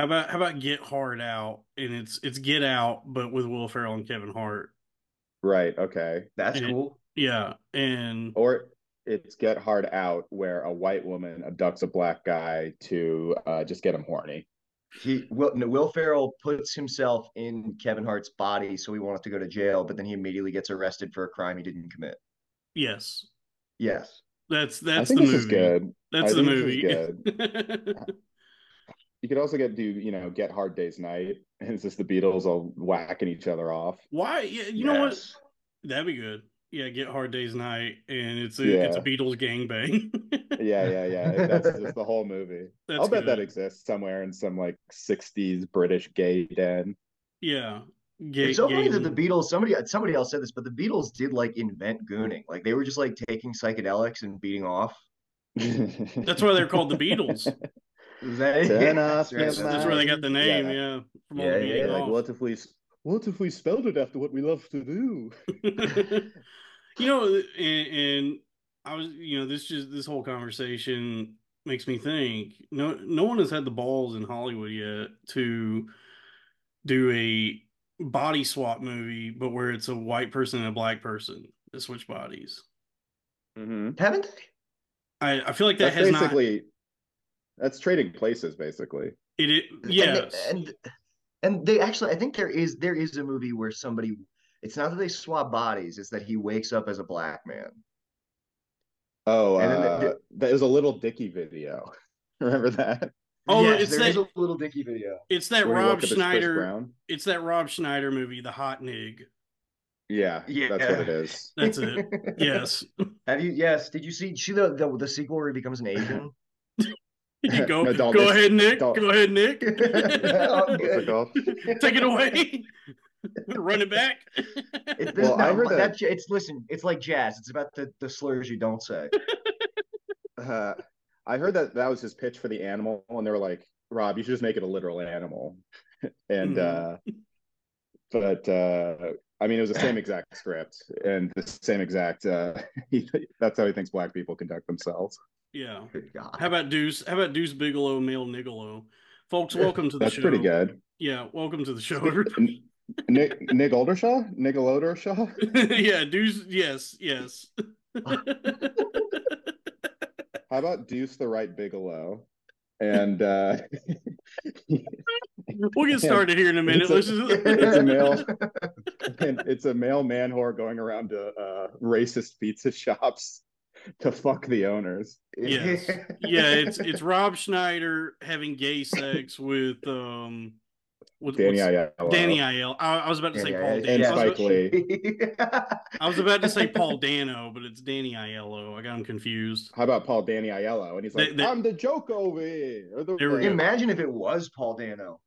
How about how about Get Hard Out? And it's it's Get Out, but with Will Ferrell and Kevin Hart. Right. Okay. That's And- cool. Yeah, and Or it's Get Hard Out, where a white woman abducts a black guy to uh, just get him horny. He Will no, Will Ferrell puts himself in Kevin Hart's body, so he wants to go to jail, but then he immediately gets arrested for a crime he didn't commit. yes, Yes. that's I that's think the this movie. is good. That's I the think this is movie. You could also get do you know Get Hard Day's Night, and it's just the Beatles all whacking each other off. Why? Yeah, you know what? That'd be good. Yeah, Get Hard Day's Night, and it's a it's a Yeah. Beatles gangbang. Yeah, yeah, yeah. That's just the whole movie. That's I'll bet that exists somewhere in some like '60s British gay den. Yeah, gay, It's so funny gay- that the Beatles, somebody somebody else said this, but the Beatles did like invent gooning. Like they were just like taking psychedelics and beating off. That's why they're called the Beatles. Is that Turn That's off right. your That's where they got the name. Yeah. Yeah, from all Yeah, the yeah, like, what if we what if we spelled it after what we love to do? you know, and, and I was, you know, this just this whole conversation makes me think. No, no one has had the balls in Hollywood yet to do a body swap movie, but where it's a white person and a black person to switch bodies. Mm-hmm. Haven't they? I, I feel like that That's has not. Basically that's trading places, basically. It, it And they- yes, And, and they actually I think there is there is a movie where somebody it's not that they swap bodies, it's that he wakes up as a black man. Oh, And then the- uh, that was a Lil Dicky video. Remember that? Oh, Yes, it's there is that- a Lil Dicky video. it's that Where he woke Rob up as Chris Schneider. It's that Rob Schneider movie, The Hot Nig. Yeah, Yeah. that's what it is. That's it. Yes. Have you? Yes. Did you see? See the the, the sequel where he becomes an Asian? go, No, don't- go ahead, Nik. don't- Go ahead, Nik. What's it good. called? Take it away. Run it back. It, Well, no, I heard that, that- it's listen. It's like jazz. It's about the, the slurs you don't say. Uh, I heard that that was his pitch for the animal, and they were like, "Rob, you should just make it a literal animal." and Mhm. uh, but uh, I mean, it was the same exact script and the same exact. Uh, he, that's how he thinks black people conduct themselves. Yeah. Good God. How about Deuce? How about Deuce Bigelow, male Nigolo? Folks, welcome to the That's show. pretty good. Yeah, welcome to the show. Nik Nik Oldershaw, Nik Oldershaw. yeah, Deuce. Yes, yes. How about Deuce the Right Bigelow? And uh, we'll get started here in a minute. It's a- it's a male and it's a male man whore going around to uh, racist pizza shops to fuck the owners. Yes. yeah, it's it's Rob Schneider having gay sex with um with Danny what's- Aiello. Danny Aiello. I, I was about to say Danny Paul Aiello. and Dano. I was, Spike Lee. I was about to say Paul Dano, but it's Danny Aiello. I got him confused. How about Paul Danny Aiello? And he's like, They- they- I'm the joke over here. The- There go. Imagine if it was Paul Dano.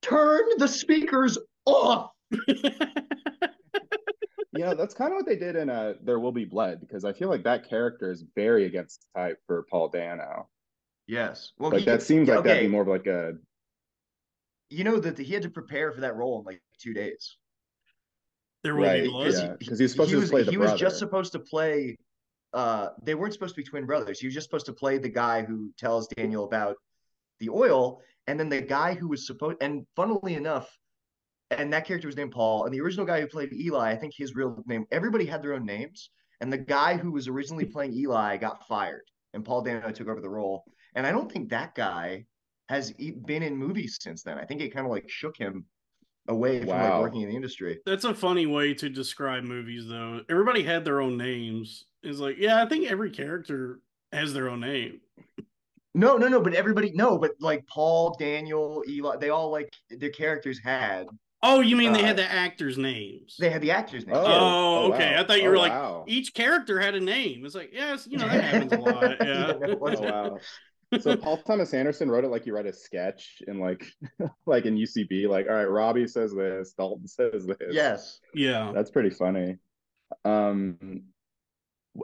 Turn the speakers off. Yeah, that's kind of what they did in uh There Will Be Blood because I feel like that character is very against type for Paul Dano. Yes. Well, Like he, that seems like that'd be more of like a you know that he had to prepare for that role in like two days. There will right, be blood. yeah, because he's supposed he to was play the he brother. was just supposed to play uh they weren't supposed to be twin brothers he was just supposed to play the guy who tells daniel about the oil and then the guy who was supposed and funnily enough and that character was named paul and the original guy who played eli i think his real name everybody had their own names and the guy who was originally playing eli got fired and paul dano took over the role and i don't think that guy has e- been in movies since then i think it kind of like shook him away from like working in the industry That's a funny way to describe movies, though. Everybody had their own names. It's like, yeah, I think every character has their own name. No, no, no, but everybody no, but like Paul, Daniel, Eli, they all like their characters had Oh, you mean they Uh, had the actors' names? they had the actors' names. Oh, yeah. Oh, okay. wow. I thought you Oh, were like wow. each character had a name. It's like, yes, you know that happens a lot. Yeah, Yeah. no, it wasn't. Oh wow. So Paul Thomas Anderson wrote it like you write a sketch in like like in UCB, like, all right, Robbie says this, Dalton says this. Yes. yeah. That's pretty funny. Um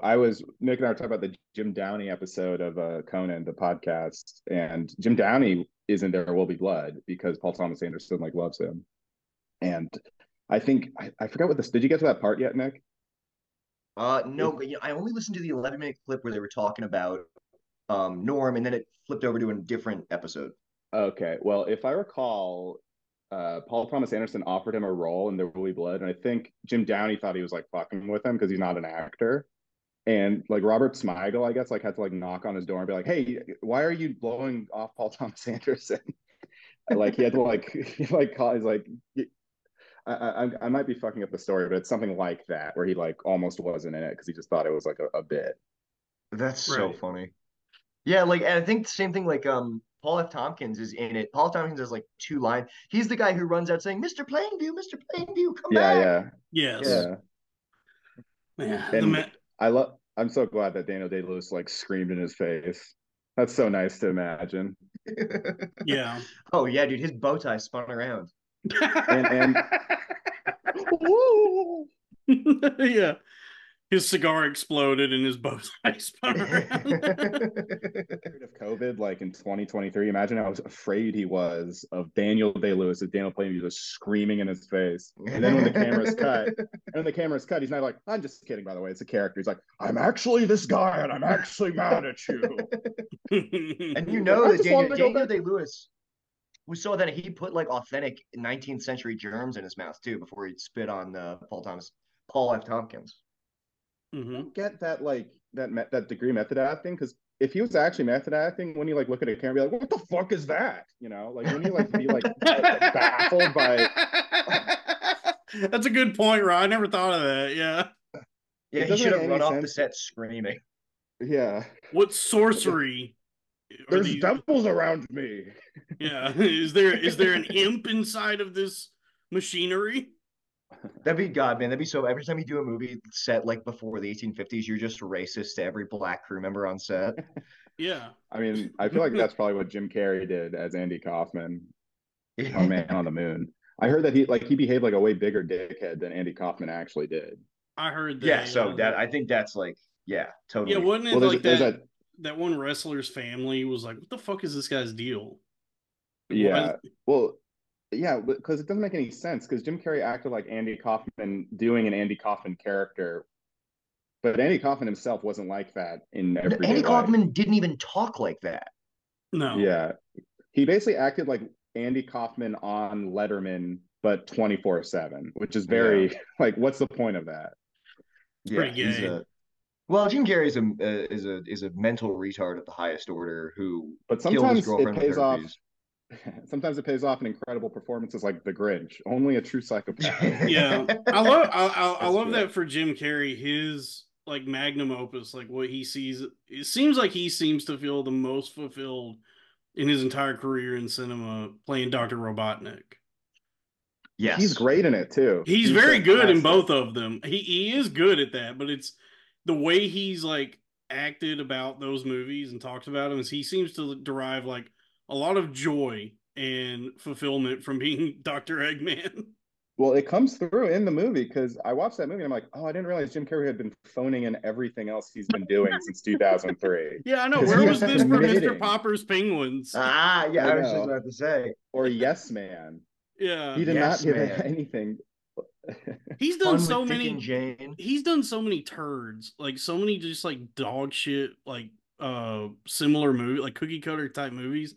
I was Nik and I were talking about the Jim Downey episode of uh Conan, the podcast, and Jim Downey is in There Will Be Blood because Paul Thomas Anderson like loves him. And I think I, I forgot what this did you get to that part yet, Nik? Uh no, but you know, I only listened to the 11 minute clip where they were talking about um Norm and then it flipped over to a different episode. Okay. Well, if I recall, uh, Paul Thomas Anderson offered him a role in There Will Be Blood, and I think Jim Downey thought he was like fucking with him because he's not an actor. And like Robert Smigel, I guess, like had to like knock on his door and be like, "Hey, why are you blowing off Paul Thomas Anderson?" like he had to like like call. He's like, I, I I might be fucking up the story, but it's something like that where he like almost wasn't in it because he just thought it was like a, a bit. That's so funny. Yeah, like and I think the same thing like um Paul F. Tompkins is in it. Paul Tompkins has like two lines. He's the guy who runs out saying, Mr. Plainview, Mr. Plainview, come Yeah, back. yeah, Yes. yeah. Man, the And- ma- I love. I'm so glad that Daniel Day Lewis like screamed in his face. That's so nice to imagine. yeah. oh yeah, dude, his bow tie spun around. And- Woo! yeah. His cigar exploded and his bow tie spun around. Period of COVID, like in 2023, imagine how afraid he was of Daniel Day Lewis as Daniel Plainview just screaming in his face. And then when the camera's cut, and when the camera's cut, he's not like, I'm just kidding, by the way. It's a character. He's like, I'm actually this guy and I'm actually mad at you. And you know I that just Daniel, wanted to go Daniel Day Lewis, we saw that he put like authentic 19th century germs in his mouth too before he spit on uh, Paul Thomas, Paul F. Tompkins. Mhm. get that like that me- that degree method acting because if he was actually method acting, when you like look at a camera, and be like, "What the fuck is that?" You know, like when you like be like baffled by. That's a good point, Rod. I never thought of that. Yeah. Yeah, he should have run any off the set screaming. Yeah, What sorcery? Are there's these- devils around me. Yeah. Is there is there an imp inside of this machinery? That'd be God, man. That'd be so. Every time you do a movie set like before the 1850s, you're just racist to every black crew member on set. Yeah. I mean, I feel like that's probably what Jim Carrey did as Andy Kaufman on Man on the Moon. I heard that he like he behaved like a way bigger dickhead than Andy Kaufman actually did. I heard that. yeah, so uh, that I think that's like, yeah, totally. Yeah, wasn't it Well, like there's that, a that one wrestler's family was like, What the fuck is this guy's deal? yeah. Why- Well, yeah, because it doesn't make any sense because Jim Carrey acted like Andy Kaufman doing an Andy Kaufman character, but Andy Kaufman himself wasn't like that in everyday Andy life. Kaufman didn't even talk like that. No. Yeah, he basically acted like Andy Kaufman on Letterman, but twenty four seven, which is very like, what's the point of that? pretty he's gay. A- well, Jim Carrey is a uh, is a is a mental retard of the highest order who But killed his sometimes it pays off. Sometimes it pays off in incredible performances like The Grinch. Only a true psychopath. Yeah. I love I, I, I love good. that for Jim Carrey, his like magnum opus, like what he sees it seems like he seems to feel the most fulfilled in his entire career in cinema playing Dr. Robotnik. Yes, He's great in it too. He's, very good in both of them. He he is good at that, but it's the way he's like acted about those movies and talked about them is he seems to derive like a lot of joy and fulfillment from being Dr. Eggman. Well, it comes through in the movie because I watched that movie and I'm like, oh, I didn't realize Jim Carrey had been phoning in everything else he's been doing since 2003. Yeah, I know. Where was this for Mr. Popper's Penguins? Ah, yeah, I I, was just about to say. Or Yes Man. yeah, He did Yes not give anything. He's done so many. Jane. He's done so many turds, like so many just like dog shit, like uh similar movie, like cookie cutter type movies.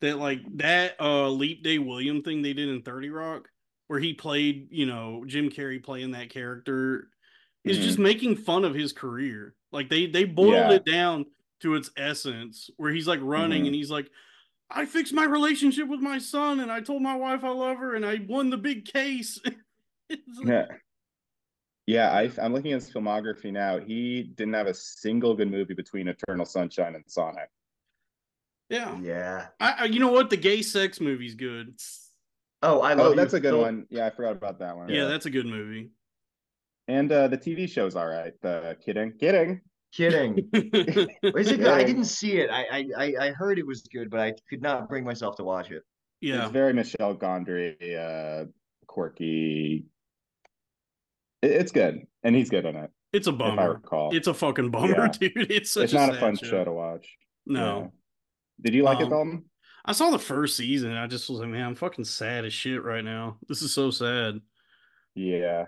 That like that uh Leap Day William thing they did in Thirty Rock, where he played, you know, Jim Carrey playing that character, is Mhm. just making fun of his career. Like they they boiled Yeah. it down to its essence, where he's like running Mhm. and he's like, I fixed my relationship with my son and I told my wife I love her and I won the big case. It's like- Yeah. Yeah, I, I'm looking at his filmography now. He didn't have a single good movie between Eternal Sunshine and Sonic. yeah. Yeah. I, I you know what? The gay sex movie's good. Oh, I love Oh, You, that's a good Phil. one. Yeah, I forgot about that one. Yeah, that's a good movie. And uh, the TV show's all right. The kidding, kidding. Kidding. Is it good? I didn't see it. I, I I I heard it was good, but I could not bring myself to watch it. yeah. It's very Michel Gondry, uh, quirky. It- it's good, and he's good in it. It's a bummer. If I bummer. recall, It's a fucking bummer, Yeah. dude. It's such it's not a sad fun show. to watch. No. Yeah. Did you like Um, it, Dalton? I saw the first season. and I just was like, man, I'm fucking sad as shit right now. This is so sad. Yeah.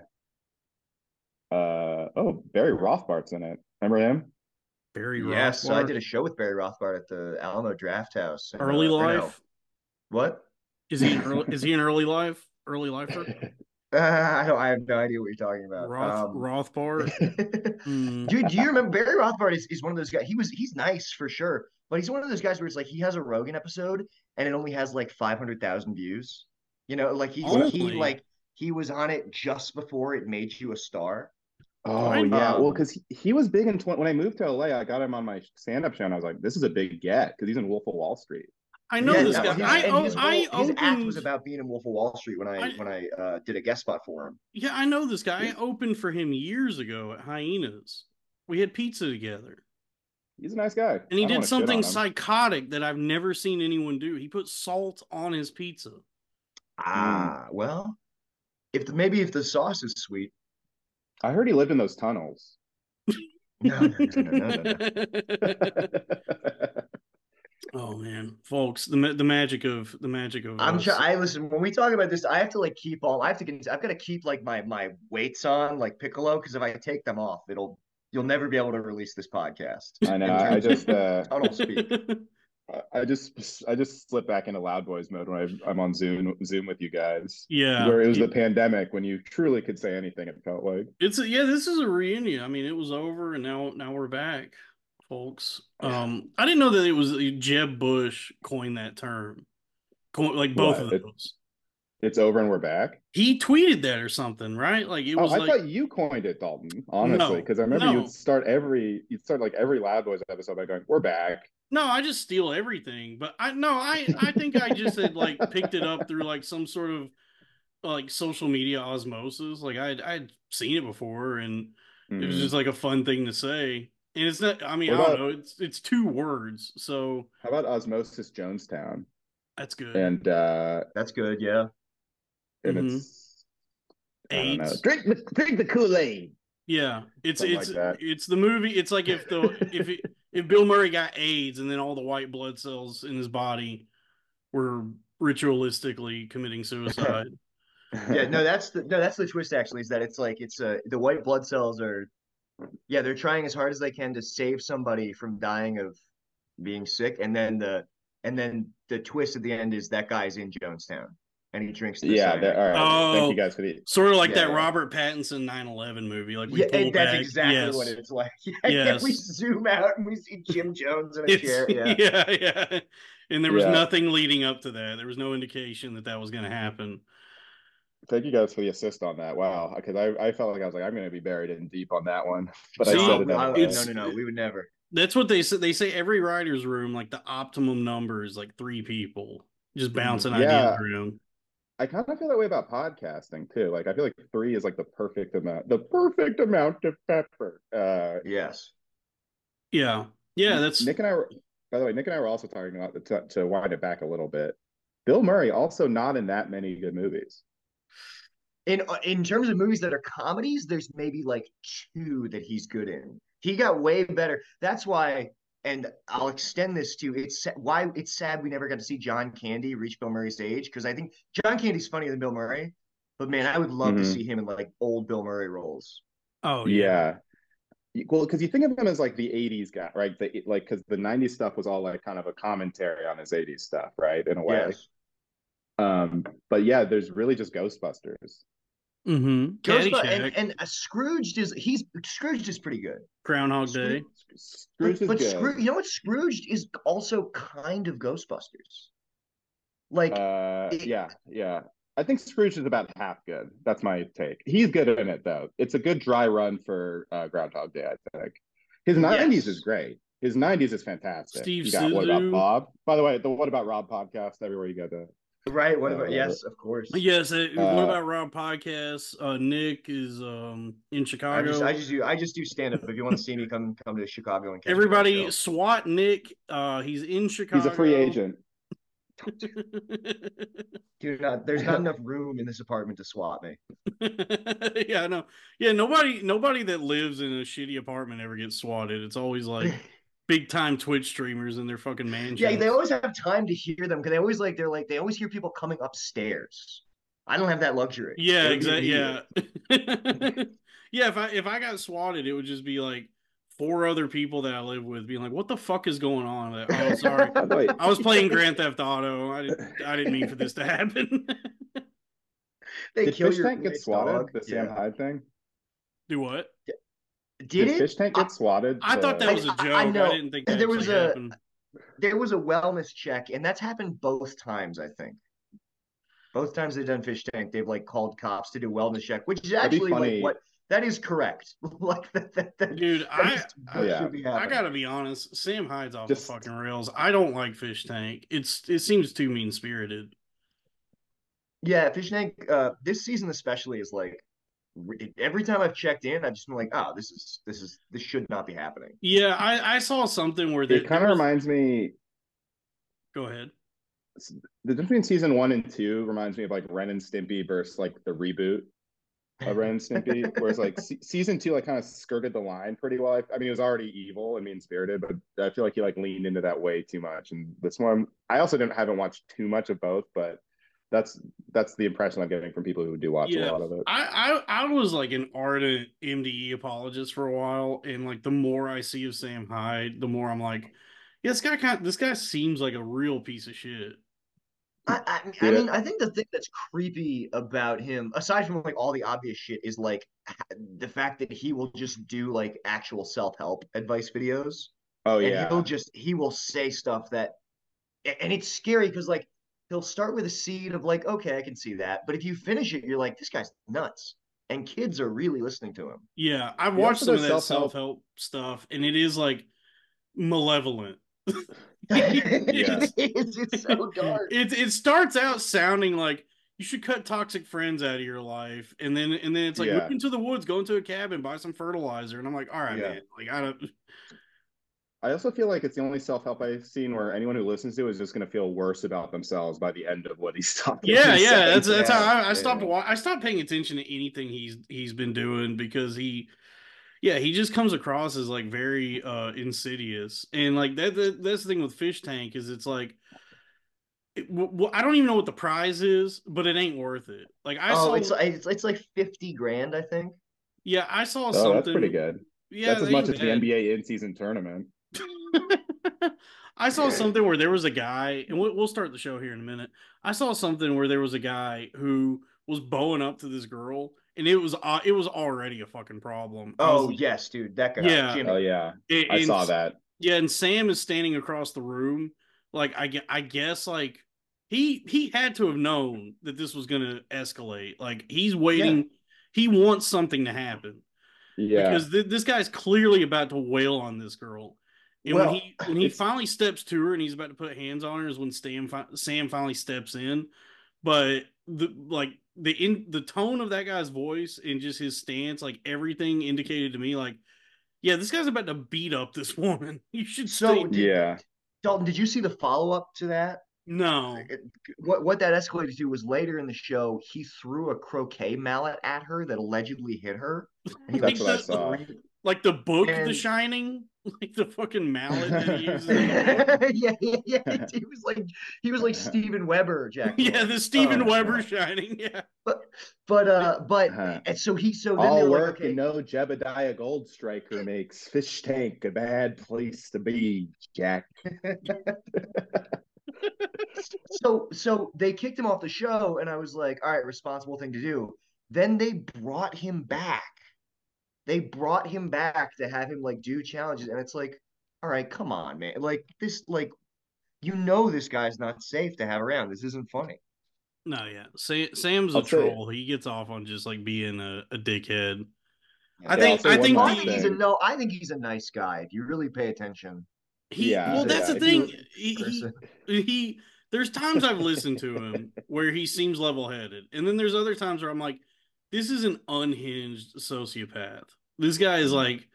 Uh oh, Barry Rothbart's in it. Remember him? Barry Yes, I did a show with Barry Rothbart at the Alamo Drafthouse. and, early uh, or no. life. What? Is he an early, is he an early life? Early lifer? Uh, I don't. I have no idea what you're talking about. Roth Um, Rothbart. Hmm. Dude, do you remember Barry Rothbart is, is one of those guys. He was he's nice for sure, but he's one of those guys where it's like he has a Rogan episode and it only has like five hundred thousand views. You know, like he Only? he like he was on it just before it made you a star. Oh Right. yeah, well, Um, because he, he was big in 20, when I moved to LA, I got him on my stand-up show, and I was like, "This is a big get" because he's in Wolf of Wall Street. I know Yeah, this no, guy. his- I, and o- his, I whole- his act was about being in Wolf of Wall Street when I, I- when I uh, did a guest spot for him. Yeah, I know this guy. I opened for him years ago at Hyenas. We had pizza together. He's a nice guy, And he I did something psychotic that I've never seen anyone do. He put salt on his pizza. Ah, well, if the, maybe if the sauce is sweet. I heard he lived in those tunnels. No, no, no, no, no, no, no. oh man, folks, the the magic of the magic of I'm us. sure. I listen when we talk about this. I have to like keep all. I have to. get- I've got to keep like my my weights on, like Piccolo, because if I take them off, it'll you'll never be able to release this podcast. I know. I terms of just, uh, tunnel speak. I just, I just slip back into loud boys mode when I, I'm on Zoom, Zoom with you guys. yeah, Where it was the it- pandemic when you truly could say anything. It felt like. it's a, yeah. This is a reunion. I mean, it was over, and now now we're back, folks. Um, I didn't know that it was Jeb Bush coined that term, like both of those. It's over and we're back. He tweeted that or something, right? Like it Oh, was I like thought you coined it, Dalton. Honestly, No, because I remember no. you'd start every, you'd start like every Loud Boys episode by going, "We're back." No, I just steal everything. But I no, I I think I just had like picked it up through like some sort of like social media osmosis. Like I'd I'd seen it before, and it was Hmm. just like a fun thing to say. And it's not. I mean, What I don't about- know. It's it's two words, so How about Osmosis Jonestown? that's good. And uh That's good. Yeah. and Mhm. it's I. AIDS. Drink the drink the Kool Aid. yeah, it's Something it's like it's the movie. It's like if the if it, if Bill Murray got AIDS and then all the white blood cells in his body were ritualistically committing suicide. Yeah. No, that's the no, that's the twist. Actually, is that it's like it's uh the white blood cells are, yeah, they're trying as hard as they can to save somebody from dying of being sick, and then the and then the twist at the end is that guy's in Jonestown and he drinks. The yeah, all right. Oh. Thank you oh, guys for the Sort of like Yeah, that. Robert Pattinson 9/11 movie. Like we yeah, and that's back. exactly yes. what it's like. Yeah, we zoom out and we see Jim Jones in a It's- chair. Yeah. yeah, yeah. And there was Yeah. nothing leading up to that. There was no indication that that was going to happen. Thank you guys for the assist on that. Wow, because I, I felt like I was like I'm going to be buried in deep on that one, but I See, said it I- no, no, no. We would never. That's what they say. They say every writer's room, like the optimum number is like three people just bouncing Mm-hmm. Yeah. ideas around. I kind of feel that way about podcasting too. Like I feel like three is like the perfect amount, the perfect amount of pepper. Uh, Yes. Yeah. Yeah, that's Nik and I were. By the way, Nik and I were also talking about to, to wind it back a little bit. Bill Murray also not in that many good movies. In uh, in terms of movies that are comedies, there's maybe like two that he's good in. He got way better. That's why, and I'll extend this to it's why it's sad we never got to see John Candy reach Bill Murray's age because I think John Candy's funnier than Bill Murray. But man, I would love to Mhm. see him in like old Bill Murray roles. Oh yeah. Y- Well, because you think of him as like the '80s guy, right? The, like, because the '90s stuff was all like kind of a commentary on his '80s stuff, right? In a way. Yes. Um, but yeah, there's really just Ghostbusters. Mm-hmm. Ghostbusters and, and uh, Scrooged is he's Scrooge is pretty good. Groundhog Day. Scrooge but but good. Scrooge, you know what? Scrooge is also kind of Ghostbusters. Like Uh, it- yeah, yeah. I think Scrooge is about half good. That's my take. He's good in it though. It's a good dry run for uh, Groundhog Day. I think his '90s Yes. is great. His '90s is fantastic. Steve you got what about Bob? By the way, the What About Rob podcast everywhere you go to. Right? What Uh, about yes, of course. Yes. uh, what Uh, about Rob podcast? Uh, Nik is um in I Chicago. just I just do I just do stand up. If you want to see me, come come to Chicago and catch me Everybody, SWAT Nik. Uh, he's in Chicago. He's a free agent. Dude, not, there's not enough room in this apartment to swat me. yeah, no, yeah. Nobody, nobody that lives in a shitty apartment ever gets swatted. It's always like big time Twitch streamers in their fucking mansion. Yeah, they always have time to hear them because they always like they're like they always hear people coming upstairs. I don't have that luxury. Yeah, exactly. Yeah, yeah. If I if I got swatted, it would just be like four other people that I live with being like, "What the fuck is going on?" Like, oh, sorry. By the way, I was playing Grand Theft Auto. I didn't. I didn't mean for this to happen. They did kill Fish your Tank get swatted? dog. The Sam Yeah. Hyde thing. Do what? Did it? Fish Tank get swatted? I thought that was a joke. I- I, I know. didn't think that There was a- happened. there was a wellness check, and that's happened both times, I think. Both times they've done fish tank, they've like called cops to do wellness check, which is actually like what that is correct. like that, that, that Dude, that I, is- I, that Yeah. be I gotta be honest. Sam Hyde's off Just- the fucking rails. I don't like Fish Tank. It's it seems too mean spirited. Yeah, fish tank. Uh, this season especially is like re- every time I've checked in, I've just been like, oh, this is this is this should not be happening. Yeah, I, I saw something where they, It kind of was- reminds me. Go ahead. The difference between season one and two reminds me of like Ren and Stimpy versus like the reboot of Ren and Stimpy, whereas like se- season two like kind of skirted the line pretty well. I, I mean, it was already evil and mean spirited, but I feel like he like leaned into that way too much. And this one, I also didn't haven't watched too much of both, but that's that's the impression I'm getting from people who do watch Yeah. a lot of it. I, I I was like an ardent MDE apologist for a while, and like the more I see of Sam Hyde, the more I'm like, yeah, this guy kind of, this guy seems like a real piece of shit. I, I, I Yeah. mean, I think the thing that's creepy about him, aside from like all the obvious shit, is like the fact that he will just do like actual self help advice videos. Oh and yeah, he'll just he will say stuff that and it's scary because like he'll start with a seed of like okay i can see that but if you finish it you're like this guy's nuts and kids are really listening to him Yeah, I've He watched some of that self-help. self help stuff, and it is like malevolent. it's, it's, it's so dark It it starts out sounding like you should cut toxic friends out of your life, and then and then it's like Yeah. move into the woods, go into a cabin, buy some fertilizer, and I'm like, all right, Yeah. man, like I don't. I also feel like it's the only self help I've seen where anyone who listens to it is just going to feel worse about themselves by the end of what he's talking. Yeah, he's yeah, saying. that's that's how I, I stopped. wa- I stopped paying attention to anything he's he's been doing because he, yeah, he just comes across as like very uh insidious, and like that, that that's the thing with Fish Tank is it's like. It, w- w- I don't even know what the prize is, but it ain't worth it. Like I oh saw, it's like it's, it's like 50 grand i think yeah, I saw Oh, something. that's pretty good. Yeah, that's as much ain't as the. NBA in season tournament. I saw something where there was a guy, and we'll, we'll start the show here in a minute. I saw something where there was a guy who was bowing up to this girl, and it was uh, it was already a fucking problem. Oh was- yes dude that guy Yeah. Jimmy. Oh yeah, and- I saw that. Yeah, and Sam is standing across the room. Like I, I guess like he he had to have known that this was going to escalate. Like he's waiting. He wants something to happen Yeah, because th- this guy's clearly about to wail on this girl. And Well, when he when he finally steps to her and he's about to put hands on her is when Sam fi- Sam finally steps in. But the like the in the tone of that guy's voice and just his stance, like everything indicated to me, like yeah, this guy's about to beat up this woman. You should So stay. did- yeah. dalton did you see the follow-up to that No. it- what what that escalated to was later in the show, he threw a croquet mallet at her that allegedly hit her. That's what I like, saw. screamed- Like the book The Shining? Like the fucking mallet that he uses. in the book? yeah, yeah, yeah. He was like he was like Steven Weber, Jack. Yeah, the Steven Oh, Weber God. Shining. Yeah. But but uh but Uh-huh. and so he so then they All were work like, okay, and no Jebediah Goldstriker makes Fish Tank a bad place to be, Jack. so so they kicked him off the show, and I was like, all right, responsible thing to do. Then they brought him back. They brought him back to have him like do challenges, and it's like, all right, come on, man. Like this, like you know, this guy's not safe to have around. This isn't funny. No, yeah. Sa- Sam's a I'll say- troll. He gets off on just like being a, a dickhead. I Yeah, think- I'll say I think Well, I think he's a no. I think he's a nice guy. If you really pay attention, He Yeah, well, that's yeah, the thing. He, he he there's times I've listened to him where he seems level headed, and then there's other times where I'm like, this is an unhinged sociopath. This guy is mm-hmm. like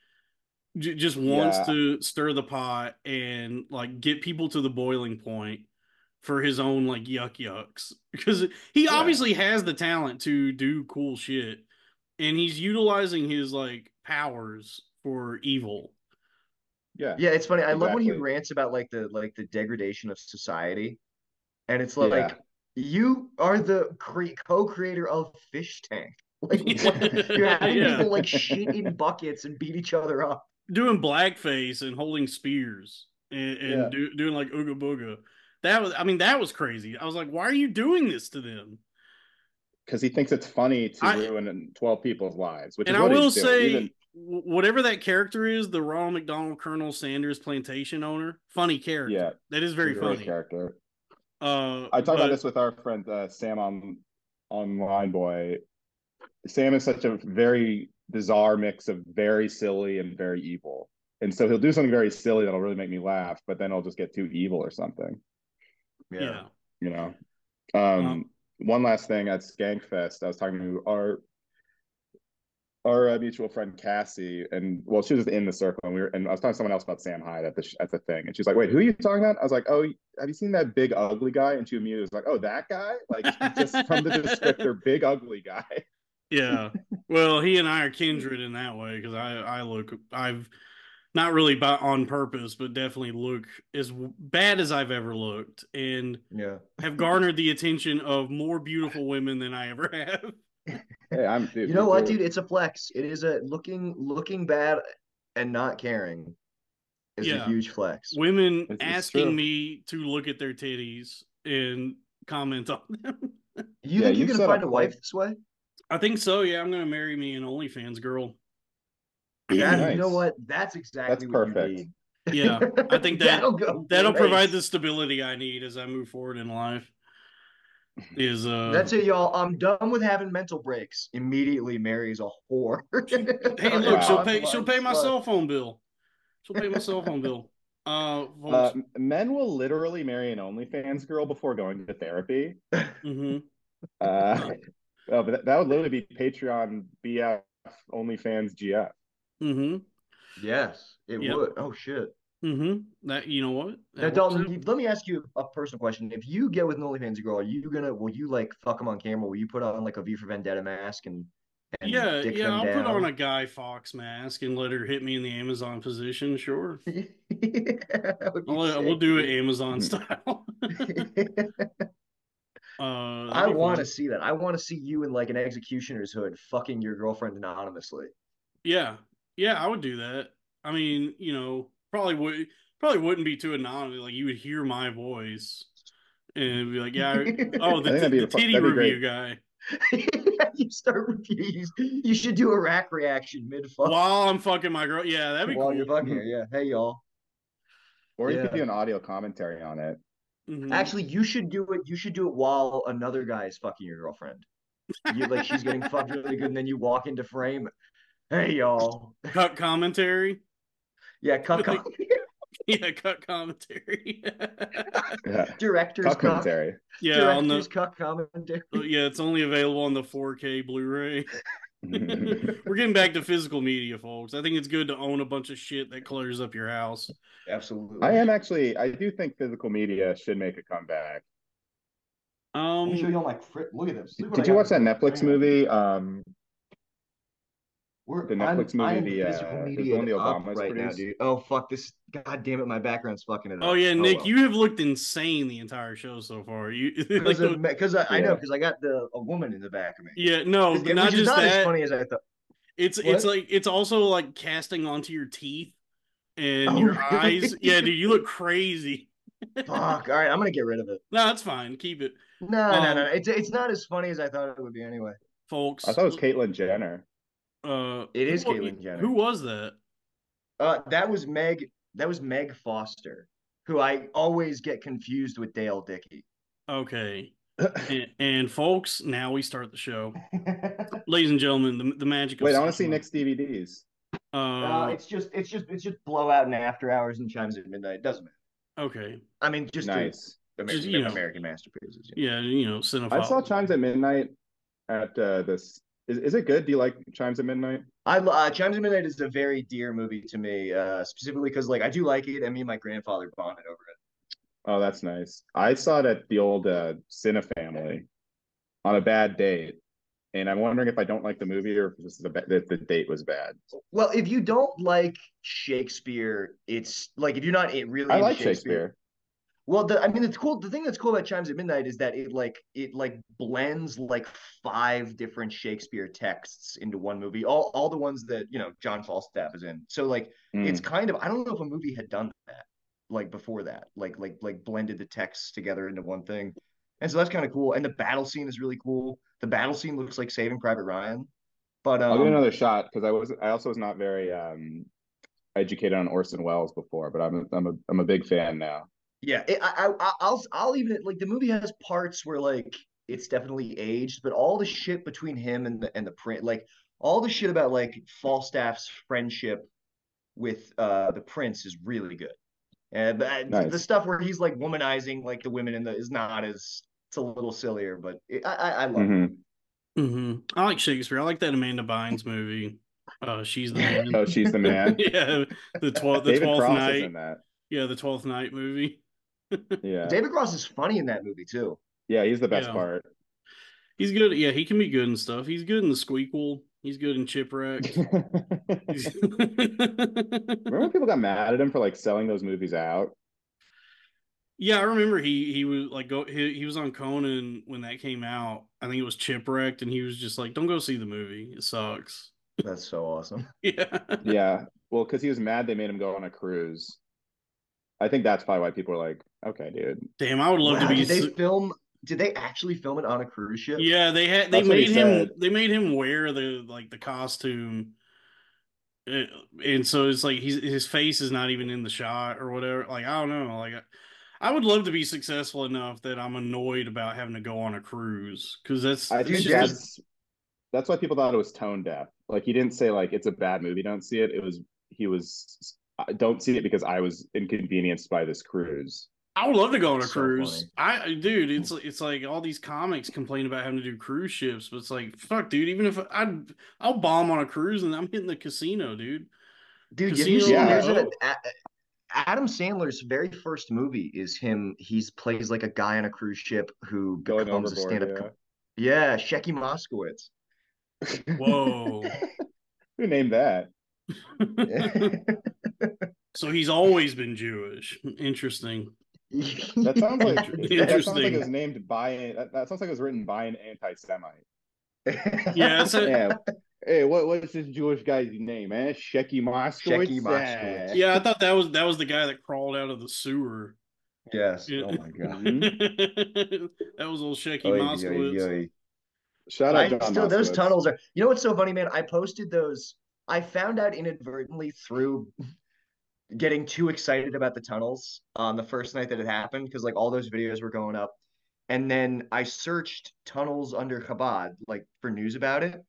j- just wants Yeah. to stir the pot and like get people to the boiling point for his own like yuck yucks because he Yeah. obviously has the talent to do cool shit and he's utilizing his like powers for evil Yeah. Yeah, it's funny. I love when he rants about like the like the degradation of society, and it's like Yeah. you are the cre- co-creator of Fish Tank. Like you're having Yeah. people like shit in buckets and beat each other up. doing blackface and holding spears and, and Yeah. do, doing like ooga booga. That was, I mean, that was crazy. I was like, why are you doing this to them? Because he thinks it's funny to I- ruin 12 people's lives, which and is I will say, Even- whatever that character is, the Ronald McDonald Colonel Sanders plantation owner, funny character. yeah, that is very he's a great funny. character. Uh, I talked but- about this with our friend uh, Sam on online boy. Sam is such a very bizarre mix of very silly and very evil. And so he'll do something very silly that'll really make me laugh, but then he'll just get too evil or something, Yeah. you know. Um, one last thing at Skankfest, I was talking to our our uh, mutual friend Cassie, and well, she was just in the circle, and we were, and I was talking to someone else about Sam Hyde at the sh- at the thing, and she's like, "Wait, who are you talking about?" I was like, "Oh, have you seen that big ugly guy?" And she immediately was like, "Oh, that guy, like just from the descriptor, big ugly guy." Yeah. Well, he and I are kindred in that way because I I look I've not really by, on purpose, but definitely look as bad as I've ever looked, and Yeah. have garnered the attention of more beautiful women than I ever have. Hey, I'm. Dude, You know what, too. dude? It's a flex. It is a looking looking bad and not caring is a huge flex. Women It's- it's asking true. me to look at their titties and comment on them. You Yeah, think you're you've gonna find up a wife this way? I think so. Yeah, I'm gonna marry me an OnlyFans girl. That, You know what? That's exactly That's what perfect. you need. Yeah, I think that that'll go. that'll great. provide the stability I need as I move forward in life. Is uh That's it, y'all. I'm done with having mental breaks. Immediately marries a whore. Hey, look, she'll pay. She'll pay my cell phone bill. She'll pay my cell phone bill. Uh, Uh, men will literally marry an OnlyFans girl before going to therapy. mhm. Uh, oh, but that, that would literally be Patreon BF OnlyFans GF. Mm-hmm. Yes, it Yep. would. Oh shit. Mm-hmm. That you know what? That works Dalton, out. let me ask you a personal question. If you get with an OnlyFans girl, are you gonna will you like fuck them on camera? Will you put on like a V for Vendetta mask and, and Yeah, yeah. I'll put on a Guy Fawkes mask and let her hit me in the Amazon position. Sure. That would be I'll, we'll do it. Amazon style. uh, I want to see that. I want to see you in like an executioner's hood fucking your girlfriend anonymously. Yeah, yeah. I would do that. I mean, you know, probably would probably wouldn't be too anonymous. Like you would hear my voice and it'd be like, yeah. I- Oh, the, I think that'd the the fu- titty that'd review great. guy. you start with you, you should do a rack reaction mid fuck While I'm fucking my girl. Yeah, that'd be while cool. you're fucking her. Yeah. Hey y'all. Or you could do an audio commentary on it. Mhm. Actually, you should do it. You should do it while another guy is fucking your girlfriend. You like she's getting fucked really good, and then you walk into frame. Hey y'all. cut commentary. Yeah, cut Like- com- Yeah, cut commentary. Yeah. director's cut. commentary. yeah, on the Director's cut commentary. yeah, it's only available on the 4K Blu-ray. We're getting back to physical media, folks. I think it's good to own a bunch of shit that clutters up your house. Absolutely. I am actually. I do think physical media should make a comeback. Let me show Um, you all my fri- Look at this. Look Did I you watch that Netflix movie? Um, We're, the Netflix I'm, movie, I'm the, physical uh, the media one the up Obamas right now, dude. Oh fuck this! God damn it, my background's fucking it up. oh yeah, Nik, well. you have looked insane the entire show so far. You because the- because I, I know because I got the a woman in the back of me. yeah, no, Which not is just not as that. funny as I thought. It's it's like it's also like casting onto your teeth and Oh, your really? eyes. Yeah, dude, you look crazy. Fuck. All right, I'm gonna get rid of it. No, that's fine. Keep it, No, no, Um, no. It's it's not as funny as I thought it would be anyway. folks. I thought it was Caitlyn Jenner. Uh, It is who- Caitlyn Jenner. Who was that? Uh, that was Meg. That was Meg Foster, who I always get confused with Dale Dickey. Okay. and, and folks, now we start the show, ladies and gentlemen. The, the magic. Of Wait, I want to see cinema. Nik's DVDs. Uh, Uh, it's just it's just it's just blowout and after hours and chimes at midnight. Doesn't matter. okay. I mean, just Nice. American, Just, you know. American masterpieces. yeah. Yeah, you know, cinephile. I saw Chimes at Midnight at uh, this. Is, is it good? Do you like Chimes at Midnight? I uh, Chimes at Midnight is a very dear movie to me, uh, specifically because like I do like it, and me and my grandfather bonded over it. Oh, that's nice. I saw it at the old uh, Cine Family on a bad date, and I'm wondering if I don't like the movie or if this is a ba- that the date was bad. Well, if you don't like Shakespeare, it's like if you're not it really I like Shakespeare. Well, the, I mean, it's cool. The thing that's cool about Chimes at Midnight is that it like it like blends like five different Shakespeare texts into one movie. All all the ones that you know John Falstaff is in. So like Mm. it's kind of I don't know if a movie had done that like before that, like like like blended the texts together into one thing. And so that's kind of cool. And the battle scene is really cool. The battle scene looks like Saving Private Ryan. But um, I'll give it another shot because I was I also was not very um educated on Orson Welles before, but I'm a, I'm a I'm a big fan now. Yeah, it, I, I, I'll, I'll even like the movie has parts where like it's definitely aged, but all the shit between him and the and the print, like all the shit about like Falstaff's friendship with uh the prince is really good, and uh, Nice. the stuff where he's like womanizing like the women in the is not as it's a little sillier, but it, I, I I love it. Mhm. hmm I like Shakespeare. I like that Amanda Bynes movie. Uh, she's the man. Oh, she's the man. yeah, the twelfth, the twelfth Cross is night. in that. Yeah, the twelfth night movie. Yeah, David Cross is funny in that movie too. yeah, he's the best Yeah. part. He's good. Yeah, he can be good and stuff. He's good in the Squeakquel. He's good in Chipwreck. Remember when people got mad at him for like selling those movies out? yeah, I remember he he was like go he, he was on Conan when that came out. I think it was Chipwrecked, and he was just like, "Don't go see the movie. It sucks." That's so awesome. Yeah. Yeah, well, because he was mad they made him go on a cruise. I think that's probably why people are like, "Okay, dude." Damn, I would love Wow, to be. did they su- film? Did they actually film it on a cruise ship? Yeah, they had they That's made him said. they made him wear the like the costume. And so it's like he's his face is not even in the shot or whatever. Like I don't know. Like I would love to be successful enough that I'm annoyed about having to go on a cruise because that's I think Dude, just a- that's that's why people thought it was tone deaf. Like he didn't say like it's a bad movie, don't see it. It was he was I don't see it because I was inconvenienced by this cruise. I would love to go on a so cruise. I dude, it's it's like all these comics complain about having to do cruise ships, but it's like fuck, dude. Even if I I'll bomb on a cruise and I'm hitting the casino, dude. Dude, Casino seen Yeah. there's a, Adam Sandler's very first movie is him. He's plays like a guy on a cruise ship who Going becomes a overboard. stand-up. Yeah. com- yeah, Shecky Moskowitz. Whoa. Who named that? so he's always been Jewish. Interesting. That sounds like that sounds like Interesting. it was named by that, that sounds like it was written by an anti-Semite. Yeah, it's a, Yeah. Hey, what what's this Jewish guy's name, man? Shecky Moskowitz. Shecky Moskowitz. yeah. I thought that was that was the guy that crawled out of the sewer. yes. Yeah. Oh my god. that was old Shecky Oy, oy, Moskowitz. oy. Shout out I John still those tunnels are. You know what's so funny, man? I posted those. I found out inadvertently through getting too excited about the tunnels on the first night that it happened because like all those videos were going up, and then I searched tunnels under Chabad like for news about it,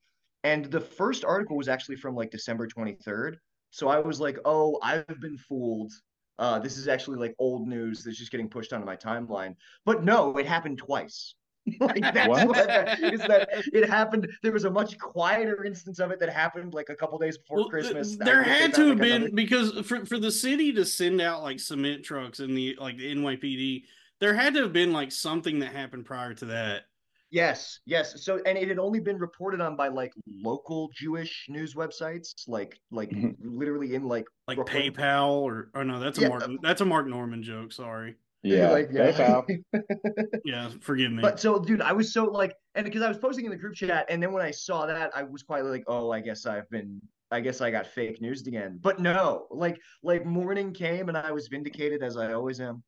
and the first article was actually from like December twenty third. So I was like, oh, I've been fooled. Uh, this is actually like old news that's just getting pushed onto my timeline. But no, it happened twice. like that's What? what, that, is that it happened. There was a much quieter instance of it that happened like a couple days before Well, Christmas. I there had to like, have been another- because for for the city to send out like cement trucks and the like the NYPD, there had to have been like something that happened prior to that. Yes, yes. So and it had only been reported on by like local Jewish news websites, like like Mhm. literally in like Like Brooklyn. PayPal or oh no, that's a Yeah. Mark that's a Mark Normand joke. Sorry. Yeah. Like, yeah. PayPal. Yeah, forgive me. But so, dude, I was so like, and because I was posting in the group chat, and then when I saw that, I was quietly like, oh, I guess I've been, I guess I got fake news again. But no, like, like morning came, and I was vindicated as I always am,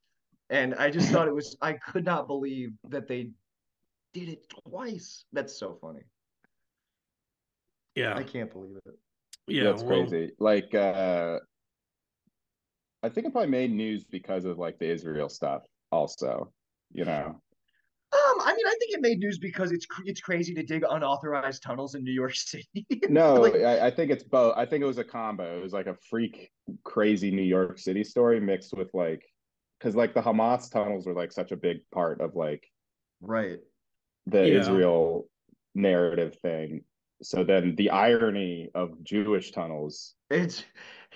and I just thought it was, I could not believe that they did it twice. That's so funny. yeah, I can't believe it. yeah, That's well, crazy. Like, uh, I think it probably made news because of like the Israel stuff, also. You know, Um, I mean, I think it made news because it's it's crazy to dig unauthorized tunnels in New York City. no, Like, I, I think it's both. I think it was a combo. It was like a freak, crazy New York City story mixed with like, because like the Hamas tunnels were like such a big part of like right. the Yeah. Israel narrative thing. So then the irony of Jewish tunnels It's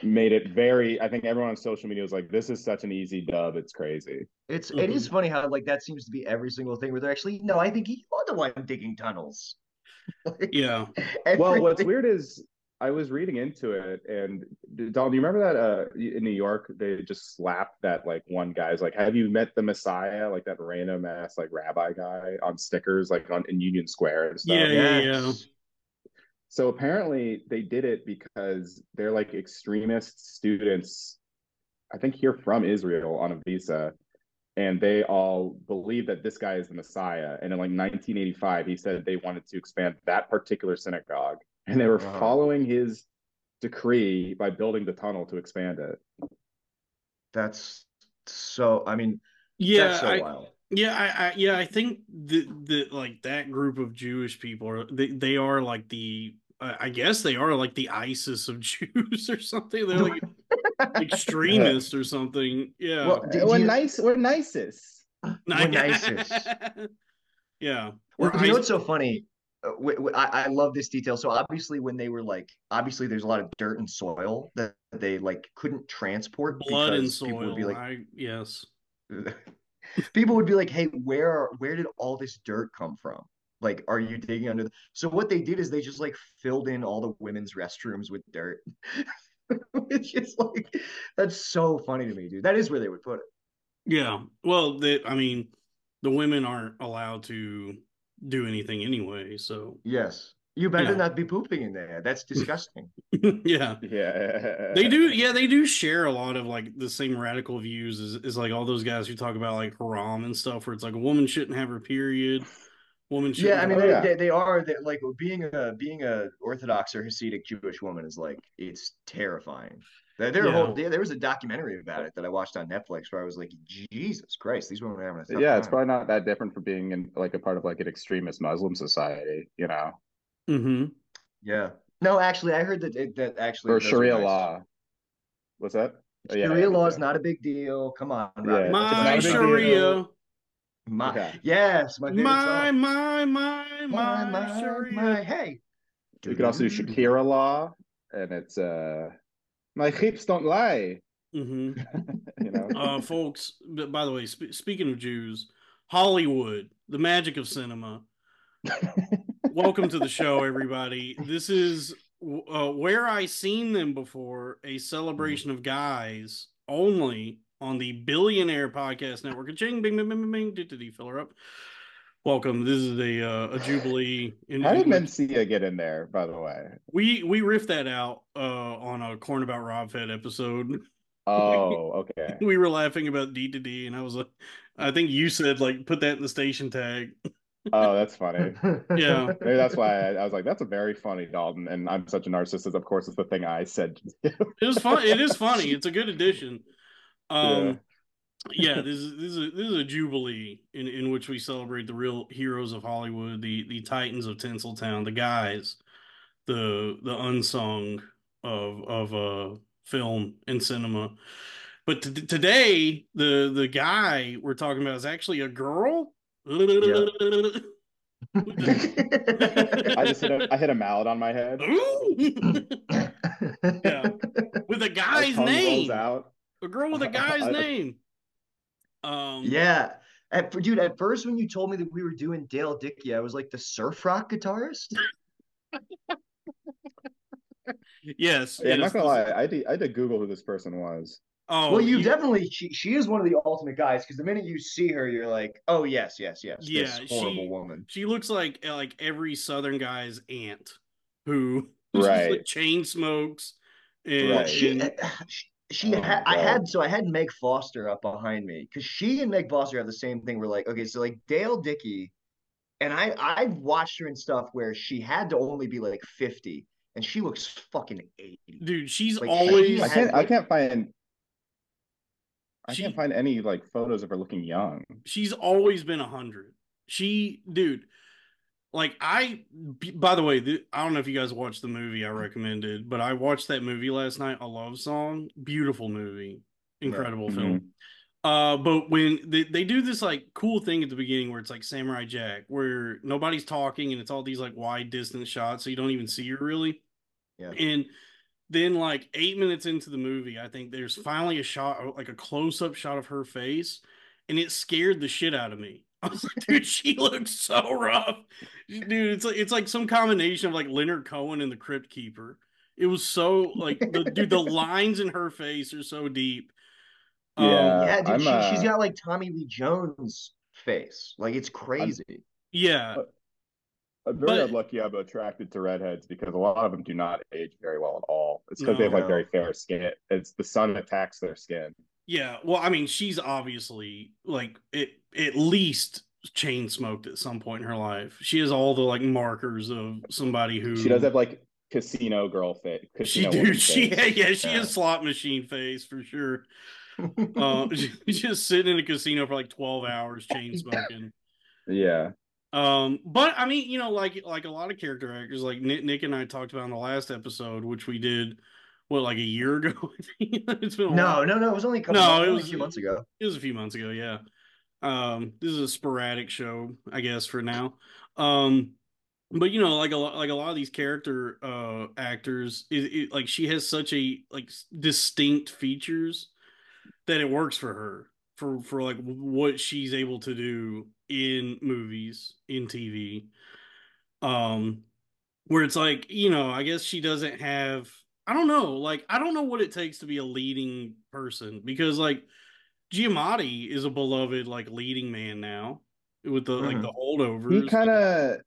made it very. I think everyone on social media was like, "This is such an easy dub. It's crazy." It's it is funny how like that seems to be every single thing where they're actually no, I think he's the one digging tunnels. Like, yeah, Well, what's weird is I was reading into it, and Don, do you remember that uh, in New York they just slapped that like one guy's like, "Have you met the Messiah?" Like that random ass like rabbi guy on stickers like on in Union Square and stuff. Yeah, yeah, Yes. So apparently they did it because they're like extremist students, I think here from Israel on a visa, and they all believe that this guy is the Messiah. And in like 1985, he said they wanted to expand that particular synagogue, and they were Wow. following his decree by building the tunnel to expand it. That's so I mean yeah. that's so I, wild. Yeah, I, I yeah, I think that that like that group of Jewish people are they, they are like the I I guess they are like the ISIS of Jews or something. They're like extremists or something. Yeah. Well, do- do we're you- nice. We're nicest. We're nicest. yeah. Well, Or you know Is- what's so funny? Uh, w- w- I, I love this detail. So obviously, when they were like, obviously, there's a lot of dirt and soil that they like couldn't transport blood and because people would be like, I yes. people would be like, "Hey, where where did all this dirt come from? Like, are you digging under?" The... So what they did is they just like filled in all the women's restrooms with dirt, which is like that's so funny to me, dude. That is where they would put it. Yeah. Well, that I mean, the women aren't allowed to do anything anyway, so Yes, you better Yeah. not be pooping in there. That's disgusting. yeah. Yeah. They do, yeah, they do share a lot of like the same radical views as, as like all those guys who talk about like haram and stuff, where it's like a woman shouldn't have her period, woman shouldn't. Yeah, I mean, Oh, they, yeah. they, they are they, like being a being a Orthodox or Hasidic Jewish woman is like it's terrifying. There, there, are Yeah. whole, there, there was a documentary about it that I watched on Netflix where I was like, Jesus Christ, these women are having a tough yeah, it's probably not that different from being in like a part of like an extremist Muslim society, you know, Mm-hmm. Yeah. No, actually, I heard that it, that actually or Sharia nice. law. What's that? Oh, yeah, Sharia law is not a big deal. Come on, Yeah, Robbie. it's My not a big Sharia, deal. My, Yeah. yes, my my, my, my, my, my, my, Sharia. my, hey. You could also do Shakira law, and it's uh, my hips don't lie. hmm You know, Uh, folks, by the way, sp- speaking of Jews, Hollywood, the magic of cinema. Welcome to the show, everybody. This is uh, where I seen them before, a celebration of guys only on the Billionaire Podcast Network. Ching, bing, bing, bing, bing, bing. Did he fill her up? Welcome. This is a uh, a jubilee. In, how did Mencia get in there? By the way, we we riffed that out uh, on a corn about Rob Fed episode. oh, okay. we were laughing about D to D, and I was like, I think you said like put that in the station tag. Oh, that's funny. Yeah. Maybe that's why I, I was like, that's a very funny Dalton, and I'm such a narcissist. Of course, it's the thing I said. It was fun. It is funny. It's a good addition. Um, yeah. this is this is a, this is a jubilee in in which we celebrate the real heroes of Hollywood, the the titans of Tinseltown, the guys, the the unsung of of uh film and cinema. But t- today, the the guy we're talking about is actually a girl. I just hit a, I hit a mallet on my head. yeah, with a guy's tongue rolls name, out. A girl with a guy's name. Um, Yeah. At, dude, at first when you told me that we were doing Dale Dickey, I was like the surf rock guitarist. yes. Yeah, I'm not gonna lie. I had, to, I had to Google who this person was. Oh, well, you yeah. definitely she she is one of the ultimate guys because the minute you see her, you're like, oh yes, yes, yes, Yeah, this horrible she- woman. She looks like like every Southern guy's aunt who Right. like chain smokes. And, Right. And- she, she Oh, had, I had, so I had Meg Foster up behind me because she and Meg Foster have the same thing. We're like, okay, so like Dale Dickey, and I, I've watched her in stuff where she had to only be like 50 and she looks fucking 80. dude, she's Like, always I can't. I can't find. I She- can't find any like photos of her looking young. she's always been a hundred. She, dude, like I By the way, th- I don't know if you guys watched the movie I recommended, but I watched that movie last night. A love song, beautiful movie, incredible film. Uh, but when they, they do this like cool thing at the beginning where it's like Samurai Jack, where nobody's talking and it's all these like wide distance shots, so you don't even see her really. Yeah. And then like eight minutes into the movie, I think there's finally a shot, like a close up shot of her face, and it scared the shit out of me. I was like, dude, she looks so rough, dude. It's like it's like some combination of like Leonard Cohen and the Crypt Keeper. It was so like the dude, the lines in her face are so deep. Um, Yeah. yeah, dude, I'm, she, she's uh, got like Tommy Lee Jones face. Like it's crazy. yeah, I'm very But- unlucky I'm attracted to redheads because a lot of them do not age very well at all. It's because they have No. like very fair skin. It's the sun attacks their skin. Yeah, well, I mean, she's obviously like it at least chain smoked at some point in her life. She has all the like markers of somebody who She does have like casino girl face. she Casino dude, woman she face. yeah, she Yeah. has slot machine face for sure. Uh, she's just sitting in a casino for like twelve hours, chain smoking. Yeah. Um, but I mean, you know, like like a lot of character actors, like Nick, Nick and I talked about in the last episode, which we did what like a year ago. It's been a while. no, no, no. It was only a couple. No, months, it only was- a few months ago. It was a few months ago, yeah. Um, this is a sporadic show, I guess, for now. Um, but you know, like a lot, like a lot of these character uh actors, it, it like she has such a like distinct features that it works for her for for like what she's able to do in movies, in TV. Um, where it's like you know, I guess she doesn't have. I don't know, like I don't know what it takes to be a leading person because like Giamatti is a beloved like leading man now with the like Mhm. the holdovers. He kind of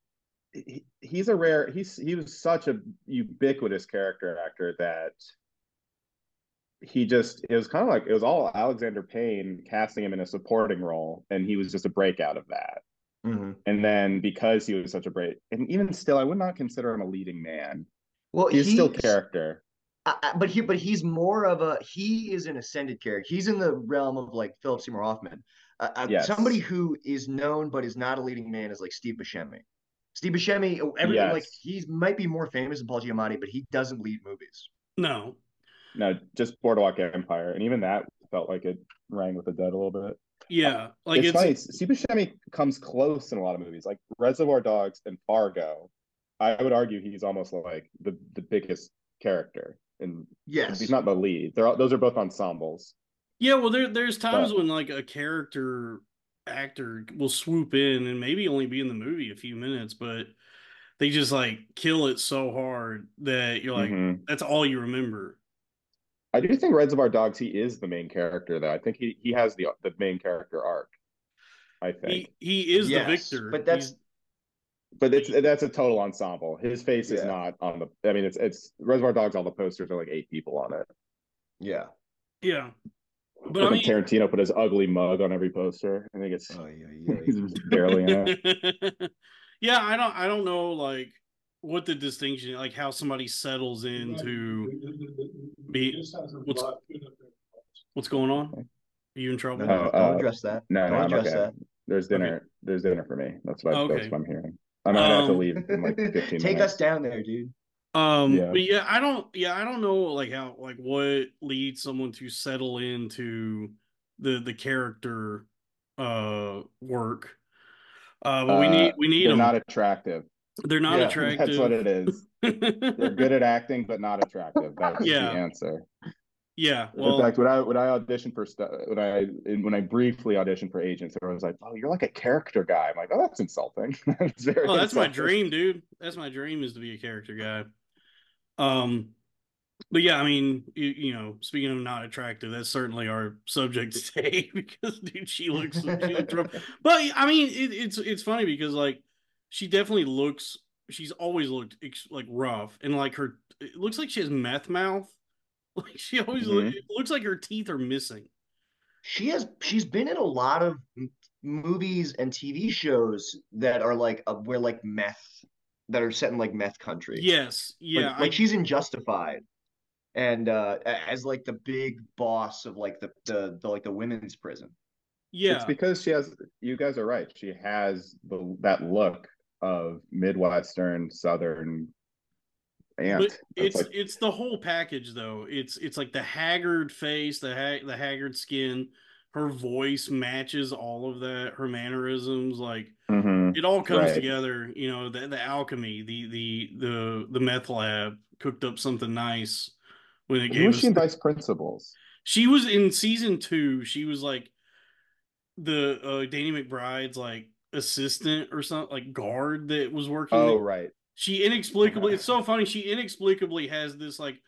he, he's a rare he's he was such a ubiquitous character actor that he just it was kind of like it was all Alexander Payne casting him in a supporting role and he was just a breakout of that. Mhm. And then because he was such a break and even still I would not consider him a leading man. Well, He's still character. I, I- but he, but he's more of a he is an ascended character. He's in the realm of like Philip Seymour Hoffman. Uh, uh, Yes. Somebody who is known but is not a leading man is like Steve Buscemi. Steve Buscemi, every Yes. like he might be more famous than Paul Giamatti, but he doesn't lead movies. no, No, just Boardwalk Empire. And even that felt like it rang with the dead a little bit. yeah, like it's, it's, funny. Steve Buscemi comes close in a lot of movies, like Reservoir Dogs and Fargo. I would argue he's almost like the the biggest character, and Yes, he's not the lead. They're all, those are both ensembles. yeah. Well, there there's times But- when like a character actor will swoop in and maybe only be in the movie a few minutes, but they just like kill it so hard that you're like Mhm. that's all you remember. I do think Reservoir Dogs. He is the main character, though. I think he he has the the main character arc. I think, He he is Yes, the victor, but that's He's- but it's that's a total ensemble. His face is not on the. I mean, it's it's Reservoir Dogs. All the posters are like eight people on it. yeah. yeah. But I I mean, Tarantino put his ugly mug on every poster. I think it's Oh, yeah, yeah. he's barely in it. yeah, I don't I don't know like what the distinction like how somebody settles into be what's what's going on? Are you in trouble? No, no, Oh, don't uh, address that. No, don't no, I'm address okay. that. There's dinner. There's dinner for me. That's what, Okay. that's what I'm hearing. I might have to Um, leave in like 15 Take minutes. us down there, dude. Um, Yeah. but yeah, I don't, yeah, I don't know, like how, like what leads someone to settle into the the character uh work. Uh, but we need Uh, we need they're them. not attractive. they're not Yeah, attractive. That's what it is. They're good at acting, but not attractive. That's Yeah. the answer. Yeah. Well, in fact, when I when I auditioned for stuff, when I when I briefly auditioned for agents, everyone was like, "Oh, you're like a character guy." I'm like, "Oh, that's insulting." that's very oh, that's my dream, dude. That's my dream is to be a character guy. Um, but yeah, I mean, you, you know, speaking of not attractive, that's certainly our subject today because dude, she looks, she looks rough. But I mean, it, it's it's funny because like she definitely looks. She's always looked like rough and like her. It looks like she has meth mouth. Like she always look, Mhm. it looks like her teeth are missing. She has she's been in a lot of movies and TV shows that are like uh, where like meth that are set in like meth country. Yes, yeah, like, like she's in Justified, and uh as like the big boss of like the the, the like the women's prison. yeah. It's because she has. You guys are right. She has the that look of midwestern southern it's like it's the whole package though. It's it's like the haggard face, the ha- the haggard skin. Her voice matches all of that. Her mannerisms, like mhm. it all comes Right. together. You know, the the alchemy, the the the the meth lab cooked up something nice when it gave. Who was us. she in Vice Principals? She was in season two. She was like the uh, Danny McBride's like assistant or something, like guard that was working. Oh, there. right. She inexplicably, it's so funny. She inexplicably has this like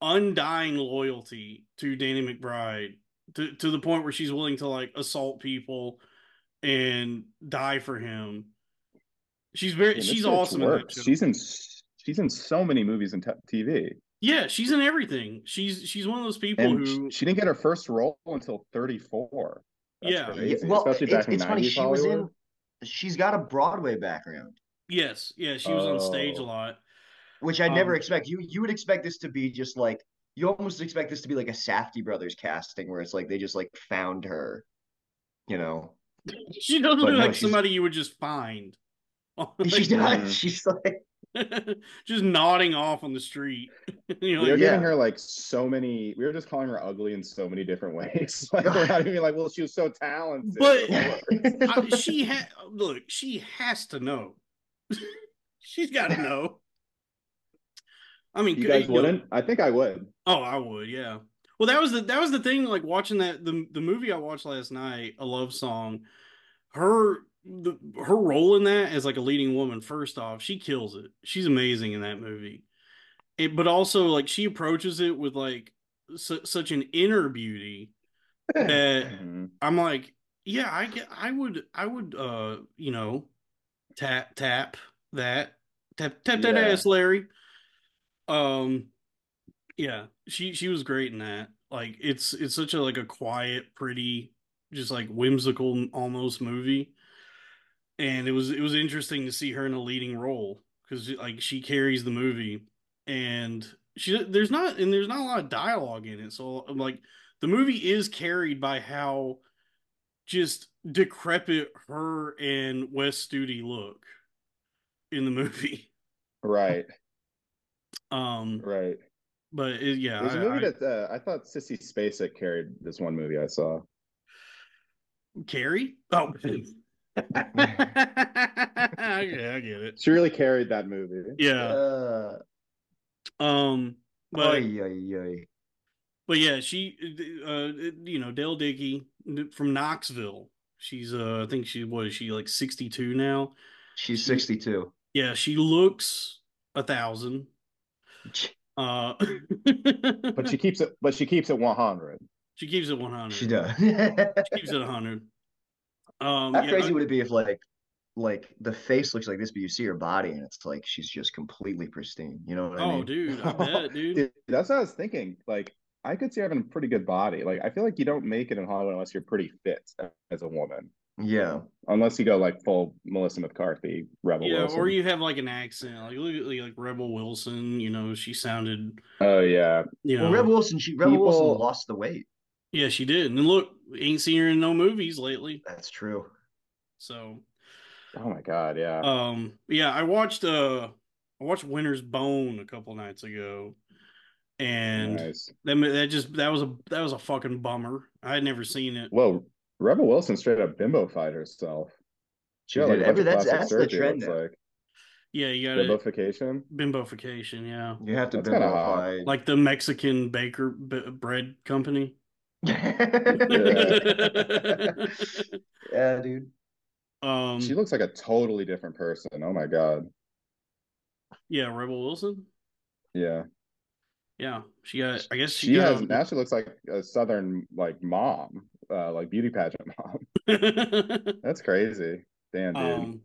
undying loyalty to Danny McBride to, to the point where she's willing to like assault people and die for him. She's very, Yeah, she's awesome. In that She's in. She's in so many movies and t- TV, yeah, she's in everything. She's she's one of those people and who, she didn't get her first role until 34. That's Yeah. crazy, well, especially it's, back in it's funny. 90s She was in. She's got a Broadway background, yes, yeah, she was on stage a Oh. lot. which I never Um, expect. You you would expect this to be just like you almost expect this to be like a Safdie brothers casting, where it's like they just like found her, you know. She doesn't But look no, like she's- somebody you would just find. She's Like, not. She's like just nodding off on the street. you know, we were like, Yeah. giving her like so many. We were just calling her ugly in so many different ways. like we're not even like, well, she was so talented. But- I, she had look. She has to know. She's got to know. I mean, you guys know- wouldn't? I think I would. Oh, I would. Yeah. Well, that was the that was the thing. Like watching that the the movie I watched last night, a love song. Her the her role in that as like a leading woman. First off, she kills it. She's amazing in that movie. It, but also like she approaches it with like su- such an inner beauty that Mhm. I'm like, yeah, I get, I would, I would, uh, you know, tap, tap that, tap, tap that Yeah. ass, Larry. Um, yeah, she, she was great in that. Like, it's, it's such a like a quiet, pretty, just like whimsical almost movie, and it was, it was interesting to see her in a leading role because like she carries the movie, and she, there's not, and there's not a lot of dialogue in it, so like the movie is carried by how just decrepit her and Wes Studi look in the movie. Right, Um, right. but it, yeah, There's a I- movie I- that uh, I thought Sissy Spacek carried this one movie I saw. Carrie. Oh, yeah, I get it. She really carried that movie. Yeah. uh, Um, but oy, oy, oy. but yeah, she, uh, you know, Dale Dickey from Knoxville. She's, uh, I think she was she like sixty two now? she's She- 62. Yeah, she looks a thousand. Uh, But she keeps it. But she keeps it 100. she keeps it one hundred. She does. She keeps it hundred. Um, How yeah, crazy I- would it be if like like the face looks like this, but you see her body and it's like she's just completely pristine. You know what I mean? oh, dude, I bet, dude. Dude, that's what I was thinking. Like, I could see having a pretty good body. Like, I feel like you don't make it in Hollywood unless you're pretty fit as a woman. Yeah. Unless you go like full Melissa McCarthy, Rebel Yeah, Wilson. or you have like an accent, like look at like Rebel Wilson. You know, she sounded, Oh yeah, you know, Well, Rebel Wilson, she Rebel people- Wilson lost the weight. yeah, she did. And look, ain't seen her in no movies lately. That's true. So, oh my god, yeah. um, yeah, I watched uh, I watched Winter's Bone a couple nights ago, and nice. that that just that was a that was a fucking bummer. I had never seen it. Well, Rebel Wilson straight up bimbo fied herself. She Yeah, did. like a bunch Every, of that's plastic that's the trend looks now. like. Yeah, you got it. Bimbofication. Bimbofication, yeah. You have to That's kinda Like the Mexican baker b- bread company. yeah, dude. um, She looks like a totally different person. Oh my god. yeah, Rebel Wilson. Yeah. Yeah, she got. I guess she, She got, has now she looks like a southern like mom, uh like beauty pageant mom. That's crazy. Damn dude. um,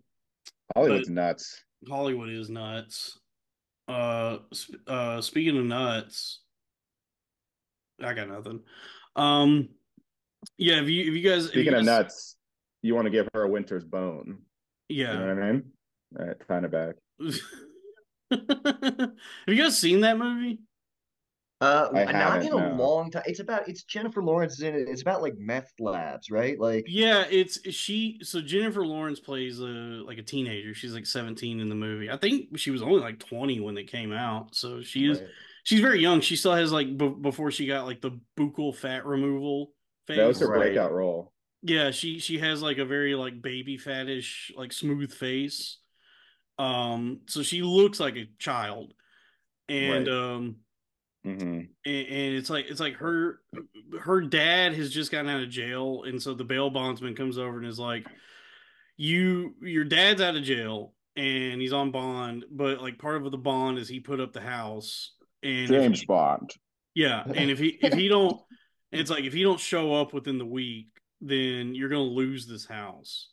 Hollywood's nuts. Hollywood is nuts. Uh, sp- uh, speaking of nuts, I got nothing. Um, yeah, if you if you guys if you Speaking of nuts, you want to give her a winter's bone. yeah. You know what I mean? All right, kind of back. have you guys seen that movie? Uh, I not in a no. long time. It's about it's Jennifer Lawrence is in it. It's about like meth labs, right? Like Yeah, it's she. So Jennifer Lawrence plays a like a teenager. She's like seventeen in the movie. I think she was only like twenty when they came out. So she is. right. She's very young. She still has like b- before she got like the buccal fat removal phase. That was her Right. breakout role. Yeah, she she has like a very like baby fattish like smooth face. Um, so she looks like a child, and Right. um, hmm and, and it's like it's like her her dad has just gotten out of jail, and so the bail bondsman comes over and is like, "You your dad's out of jail and he's on bond, but like part of the bond is he put up the house. And James he- Bond. yeah, and if he if he don't, it's like if he don't show up within the week, then you're gonna lose this house."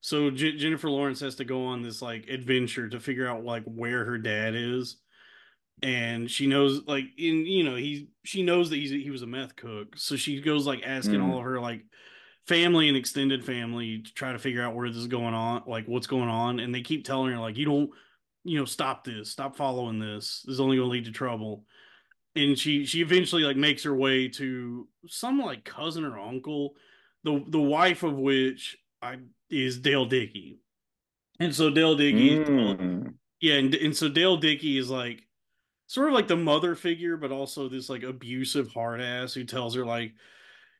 So J- Jennifer Lawrence has to go on this like adventure to figure out like where her dad is, and she knows like in you know he she knows that he's he was a meth cook, so she goes like asking Mm. all of her like family and extended family to try to figure out where this is going on, like what's going on, and they keep telling her like you don't you know stop this, stop following this, this is only gonna lead to trouble. And she she eventually like makes her way to some like cousin or uncle, the the wife of which I is Dale Dickey, and so Dale Dickey, Mm. yeah, and and so Dale Dickey is like sort of like the mother figure, but also this like abusive hard ass who tells her like,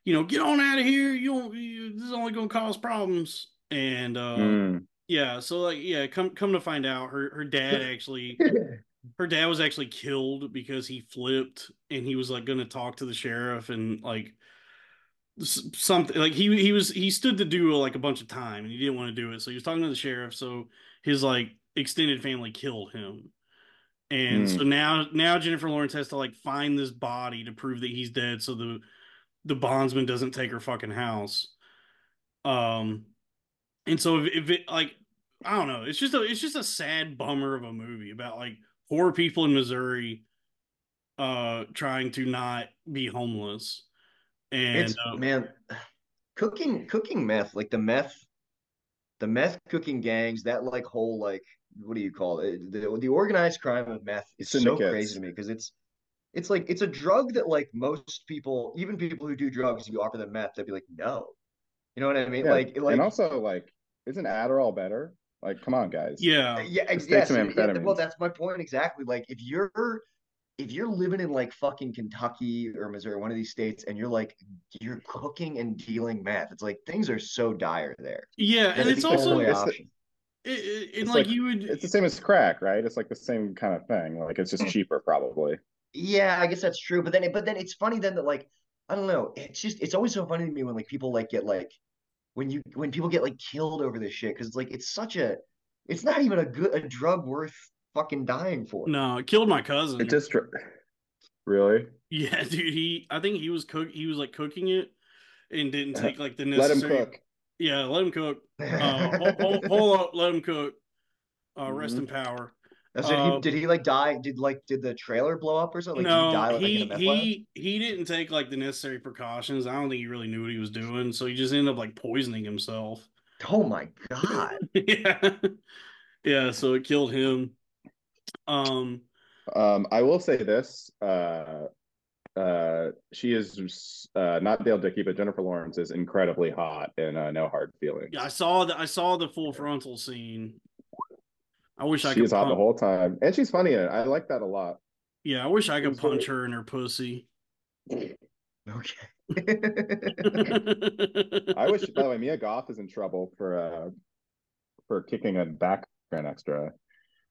you know, get on out of here, you don't, you, this is only gonna cause problems, and uh, Mm. yeah, so like yeah, come come to find out, her her dad actually her dad was actually killed because he flipped and he was like going to talk to the sheriff and like something like he he was he stood to do like a bunch of time and he didn't want to do it. So he was talking to the sheriff so his like extended family killed him and Hmm. so now now Jennifer Lawrence has to like find this body to prove that he's dead so the the bondsman doesn't take her fucking house um and so if, if it like I don't know. It's just a it's just a sad bummer of a movie about like poor people in Missouri uh trying to not be homeless. And it's uh, man, cooking cooking meth like the meth, the meth cooking gangs. That like whole like what do you call it? The the organized crime of meth is so crazy to me because it's it's like it's a drug that like most people, even people who do drugs, you offer them meth, they'd be like, no. You know what I mean? Yeah, Like like and also like, isn't Adderall better? Like, come on, guys. yeah. Uh, yeah, ex- Just yeah, take some so- yeah, well, that's my point exactly. Like, if you're if you're living in like fucking Kentucky or Missouri, one of these states, and you're like you're cooking and dealing meth, it's like things are so dire there. Yeah, That and it's it's the also only it's the- option. It, it, and It's like, like- you would It's the same as crack, right? It's like the same kind of thing. Like, it's just hmm. cheaper, probably. Yeah, I guess that's true. But then, but then it's funny then that like I don't know. It's just it's always so funny to me when like people like get like when you when people get like killed over this shit because it's like it's such a it's not even a good a drug worth fucking dying for. no, it killed my cousin. It just really yeah, dude, he I think he was cook he was like cooking it and didn't uh-huh. take like the necessary. let him necessary cook. Yeah, let him cook. Uh hold, hold, hold up, let him cook. Uh rest Mhm. in power. That's. Uh, He, did he like die? Did like did the trailer blow up or something? Like, did he die no, like he he he didn't take like the necessary precautions. I don't think he really knew what he was doing, so he just ended up like poisoning himself. Oh my god! yeah, yeah. So it killed him. Um, Um, I will say this. Uh, uh, she is uh, not Dale Dickey, but Jennifer Lawrence is incredibly hot in uh, No Hard Feelings. yeah, I saw the I saw the full frontal scene. I wish I She could. was hot the whole time, and she's funny in it. I like that a lot. Yeah, I wish I could She's very- punch her in her pussy. Okay. I wish. By the way, Mia Goth is in trouble for uh, for kicking a background extra,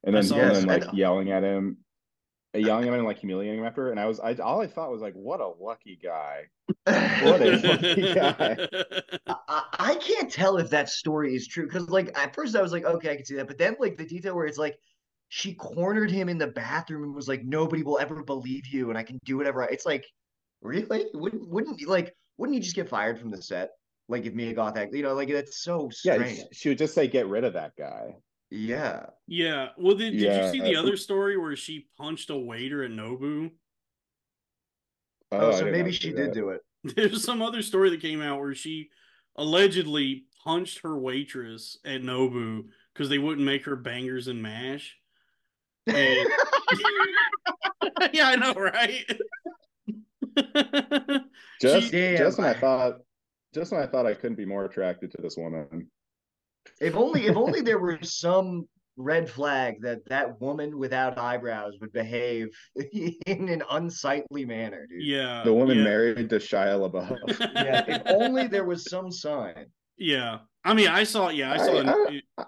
and then saw and then like yelling at him, yelling at and like humiliating him after. And I was, I all I thought was like, what a lucky guy. What a lucky guy. I, I can't tell if that story is true because, like, at first I was like, okay, I can see that, but then like the detail where it's like she cornered him in the bathroom and was like, nobody will ever believe you, and I can do whatever. I, it's like, really? Wouldn't wouldn't you like? Wouldn't you just get fired from the set? Like if Mia Goth act, you know, like that's so strange. Yeah, strange. she would just say, get rid of that guy. Yeah. Yeah. Well, did, did Yeah. you see the other story where she punched a waiter at Nobu? Oh, oh, I so maybe she see did that. do it. There's some other story that came out where she allegedly punched her waitress at Nobu because they wouldn't make her bangers and mash. And- yeah, I know, right? Just, Damn, just when I I- thought, just when I thought I couldn't be more attracted to this woman. If only if only there were some red flag that that woman without eyebrows would behave in an unsightly manner, dude. yeah, The woman yeah. married to Shia LaBeouf. Yeah, if only there was some sign. yeah. I mean, I saw. Yeah, I saw. I- I-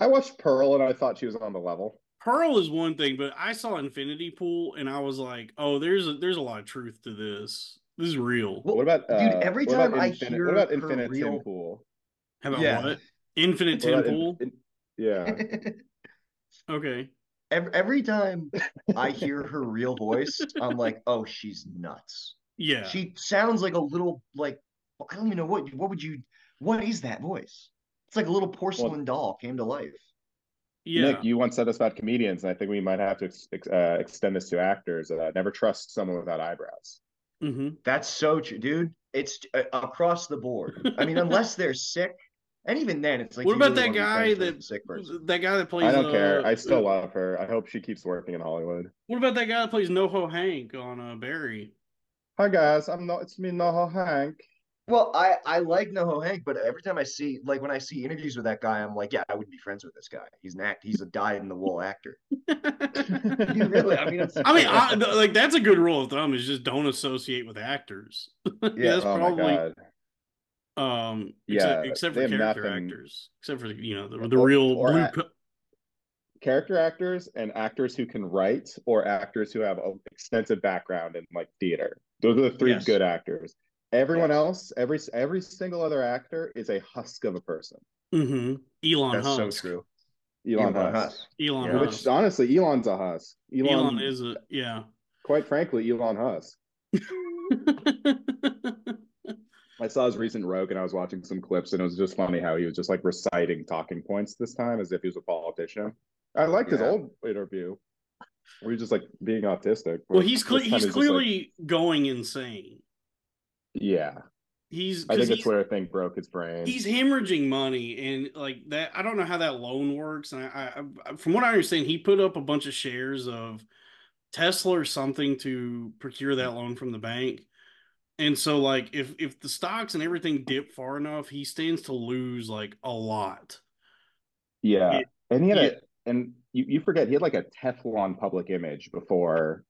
I watched Pearl and I thought she was on the level. Pearl is one thing, but I saw Infinity Pool and I was like, oh, there's a, there's a lot of truth to this. This is real. Well, what about dude, uh, every what about time I Infin- hear what about her Infinite real- Pool? How about Yeah. what? Infinite What Tin in- in- yeah, Okay. every, every time I hear her real voice, I'm like, oh, she's nuts. Yeah. She sounds like a little like I don't even know what what would you what is that voice? It's like a little porcelain doll came to life. yeah. Nick, you once said this about comedians, and I think we might have to ex- ex- uh, extend this to actors. Uh, never trust someone without eyebrows. hmm That's so true, dude. It's uh, across the board. I mean, unless they're sick, and even then, it's like what about really that guy that sick person? that guy that plays? I don't uh, care. I still uh, love her. I hope she keeps working in Hollywood. What about that guy that plays NoHo Hank on uh, Barry? Hi guys, I'm not. It's me, Noho Hank. Well, I I like NoHo Hank, but every time I see like when I see interviews with that guy, I'm like, yeah, I wouldn't be friends with this guy. He's an act. He's a dyed in the wool actor. You really? I mean, I mean, I, like that's a good rule of thumb is just don't associate with actors. Yeah, that's oh probably my god. Um Yeah, except, except for character nothing- actors, except for you know the, the Or- real or blue. act- co- Character actors and actors who can write, or actors who have an extensive background in like theater. Those are the three Yes. good actors. Everyone Yes. else, every every single other actor is a husk of a person. Mhm. Elon that's so Husk. true. Elon, Elon Husk. Husk. Elon Yeah. Which honestly, Elon's a husk. Elon, Elon is a yeah. quite frankly, Elon Husk. I saw his recent Rogan and I was watching some clips and it was just funny how he was just like reciting talking points this time as if he was a politician. I liked his old interview where he's just like being autistic. well, he's he's just, like- clearly going insane. yeah. He's I think the Twitter thing broke his brain. he's hemorrhaging money and like that. I don't know how that loan works. And I, I, I from what I understand, he put up a bunch of shares of Tesla or something to procure that loan from the bank. And so, like, if if the stocks and everything dip far enough, he stands to lose like a lot. yeah. It- and he had yeah. a and you, you forget he had like a Teflon public image before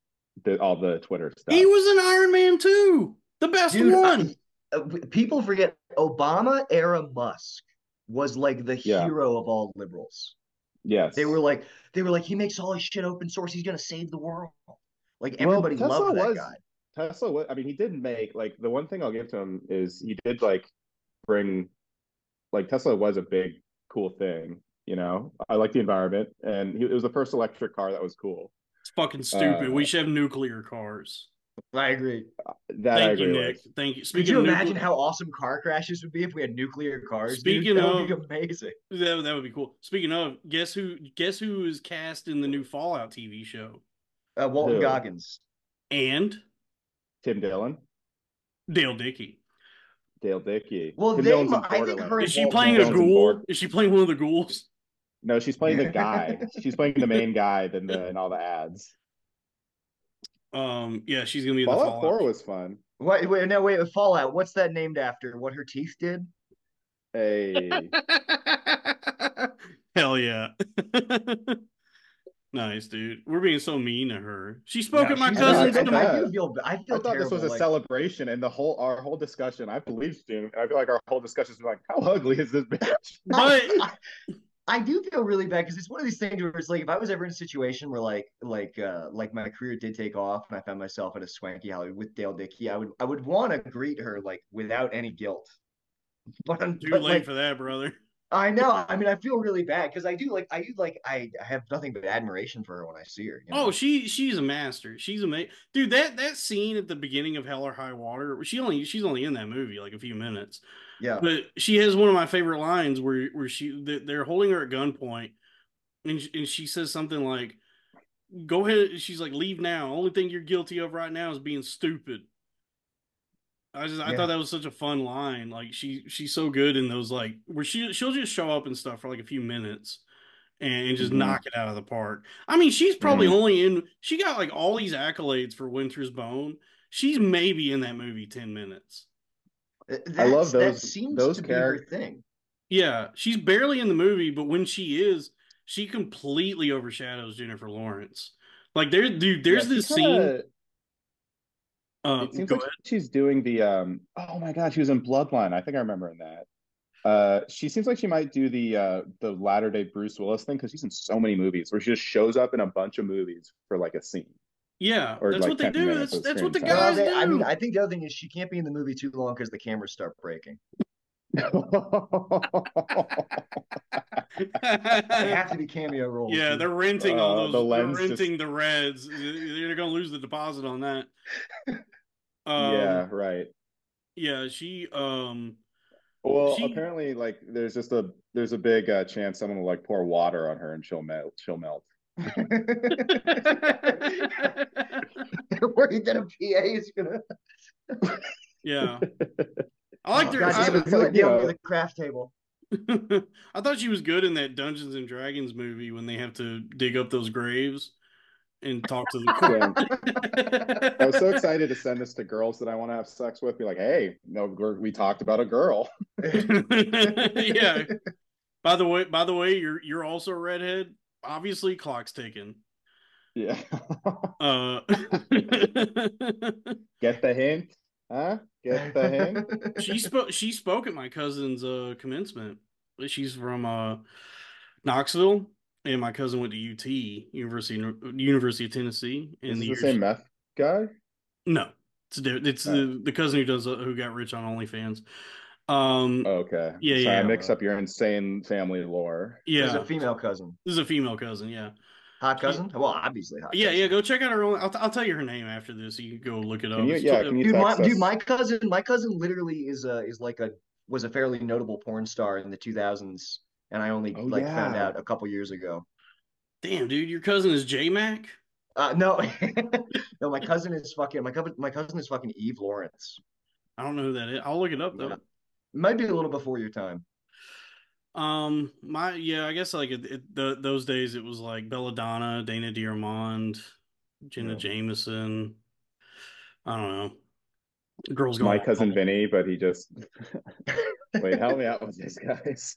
the all the Twitter stuff. He was an Iron Man too, the best Dude, one. uh, people forget Obama era Musk was like the Yeah. hero of all liberals. yes. They were like, they were like, he makes all his shit open source. He's gonna save the world. Like everybody Tesla loved that was- guy. Tesla, wa- I mean, he did make like the one thing I'll give to him is he did like bring like Tesla was a big cool thing, you know. I like the environment, and he, it was the first electric car that was cool. It's fucking stupid. Uh, we should have nuclear cars. I agree. That I Thank you, Nick. with. Thank you. Could you of imagine nucle- how awesome car crashes would be if we had nuclear cars? dude? Speaking that of- would be amazing. that, that would be cool. Speaking of, guess who? Guess who is cast in the new Fallout TV show? Uh, Walton Who? Goggins. And Tim Dillon, Dale Dickey. Dale Dickey. Well, Tim they Dillon's in I think her Is she Walton playing a Dillon's in ghoul? Is she playing one of the ghouls? No, she's playing the guy. she's playing the main guy in the in all the ads. Um, yeah, she's gonna be in the Fallout Fallout. Four was fun. Wait, wait, no, wait. Fallout. What's that named after? What her teeth did? Hey, Hell yeah. nice, dude. We're being so mean to her. She spoke No, at my cousin's. not- I, I I do feel. I feel. I feel thought this was a like- celebration, and the whole our whole discussion. I believe Stu, and I feel like our whole discussion is like, how ugly is this bitch? But I do feel really bad because it's one of these things where it's like if I was ever in a situation where like like uh like my career did take off and I found myself at a swanky Hollywood with Dale Dickey, I would I would want to greet her like without any guilt. But, I'm- Too but, late like, for that, brother. I know. I mean, I feel really bad because I do like I do like I have nothing but admiration for her when I see her. you oh, know? Oh, she she's a master. She's amazing, dude. That that scene at the beginning of Hell or High Water. She only she's only in that movie like a few minutes, yeah. but she has one of my favorite lines where where she they- they're holding her at gunpoint, and she, and she says something like, "Go ahead." She's like, "Leave now. Only thing you're guilty of right now is being stupid." I just I Yeah. thought that was such a fun line. Like she she's so good in those like where she she'll just show up and stuff for like a few minutes and, and just Mhm. knock it out of the park. I mean, she's probably Mhm. only in she got like all these accolades for Winter's Bone. She's maybe in that movie 10 minutes. Th- I that's- love That seems those to be her thing. Yeah, she's barely in the movie, but when she is, she completely overshadows Jennifer Lawrence. Like there dude, there's Yeah, this she scene kinda- uh it seems go like ahead. she's doing the um oh my god she was in bloodline i think i remember in that uh she seems like she might do the uh the latter day bruce willis thing because she's in so many movies where she just shows up in a bunch of movies for like a scene Yeah, or, that's like, what they do. That's that's what the screen time. Well, guys they- do. I mean, I think the other thing is she can't be in the movie too long because the cameras start breaking. They have to be cameo roles. Yeah, dude. they're renting all Uh, those. the they're lens just- renting the reds. They're gonna lose the deposit on that. Um, yeah right yeah. She. Um. well She- apparently like there's just a there's a big uh, chance someone will like pour water on her and she'll melt she'll melt They're worried that a PA is gonna. yeah. I like Oh, their. God I, damn It's like, it you know- the craft table. I thought she was good in that Dungeons and Dragons movie when they have to dig up those graves and talk to the Damn. I was so excited to send this to girls that I want to have sex with. Be like, hey, no, we talked about a girl. yeah. By the way, by the way, you're you're also a redhead. Obviously, clock's ticking. Yeah. Uh, Get the hint, huh? Get the hint. she spoke. She spoke at my cousin's uh commencement. She's from uh Knoxville, and my cousin went to UT, University University of Tennessee. Is In the the same meth guy? No, it's di- it's Oh. the the cousin who does uh, who got rich on OnlyFans. Um, Okay. Yeah, Sorry, yeah. I mix up your insane family lore. There's yeah, a female cousin. this is a female cousin. Yeah, Hot cousin? Well, obviously hot. yeah, cousin. yeah. Go check out her. Own, I'll, I'll tell you her name after this. You can go look it up. Can you, yeah, can you Dude, my dude, my cousin, my cousin literally is a is like a was a fairly notable porn star in the 2000s, and I only Oh, like found out a couple years ago. Damn, dude, your cousin is J Mac. Uh, no, no, my cousin is fucking my cousin. My cousin is fucking Eve Lawrence. I don't know who that is. I'll look it up though. Yeah. Might be a little before your time. Um, my yeah, I guess like it, it, the, those days it was like Belladonna, Dana DeArmond, Jenna Yeah. Jameson. I don't know. Girls go my cousin Vinny, but he just wait, help me out with these guys.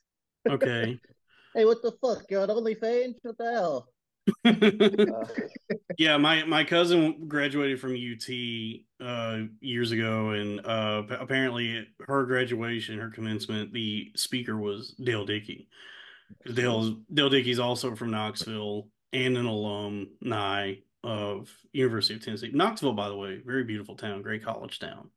Okay. Hey, what the fuck? You're on OnlyFans? What the hell? Yeah, my my cousin graduated from UT uh years ago, and uh apparently at her graduation, her commencement, the speaker was Dale Dickey. Dale Dale Dickey's also from Knoxville and an alum alumni of University of Tennessee. Knoxville, by the way, very beautiful town, great college town.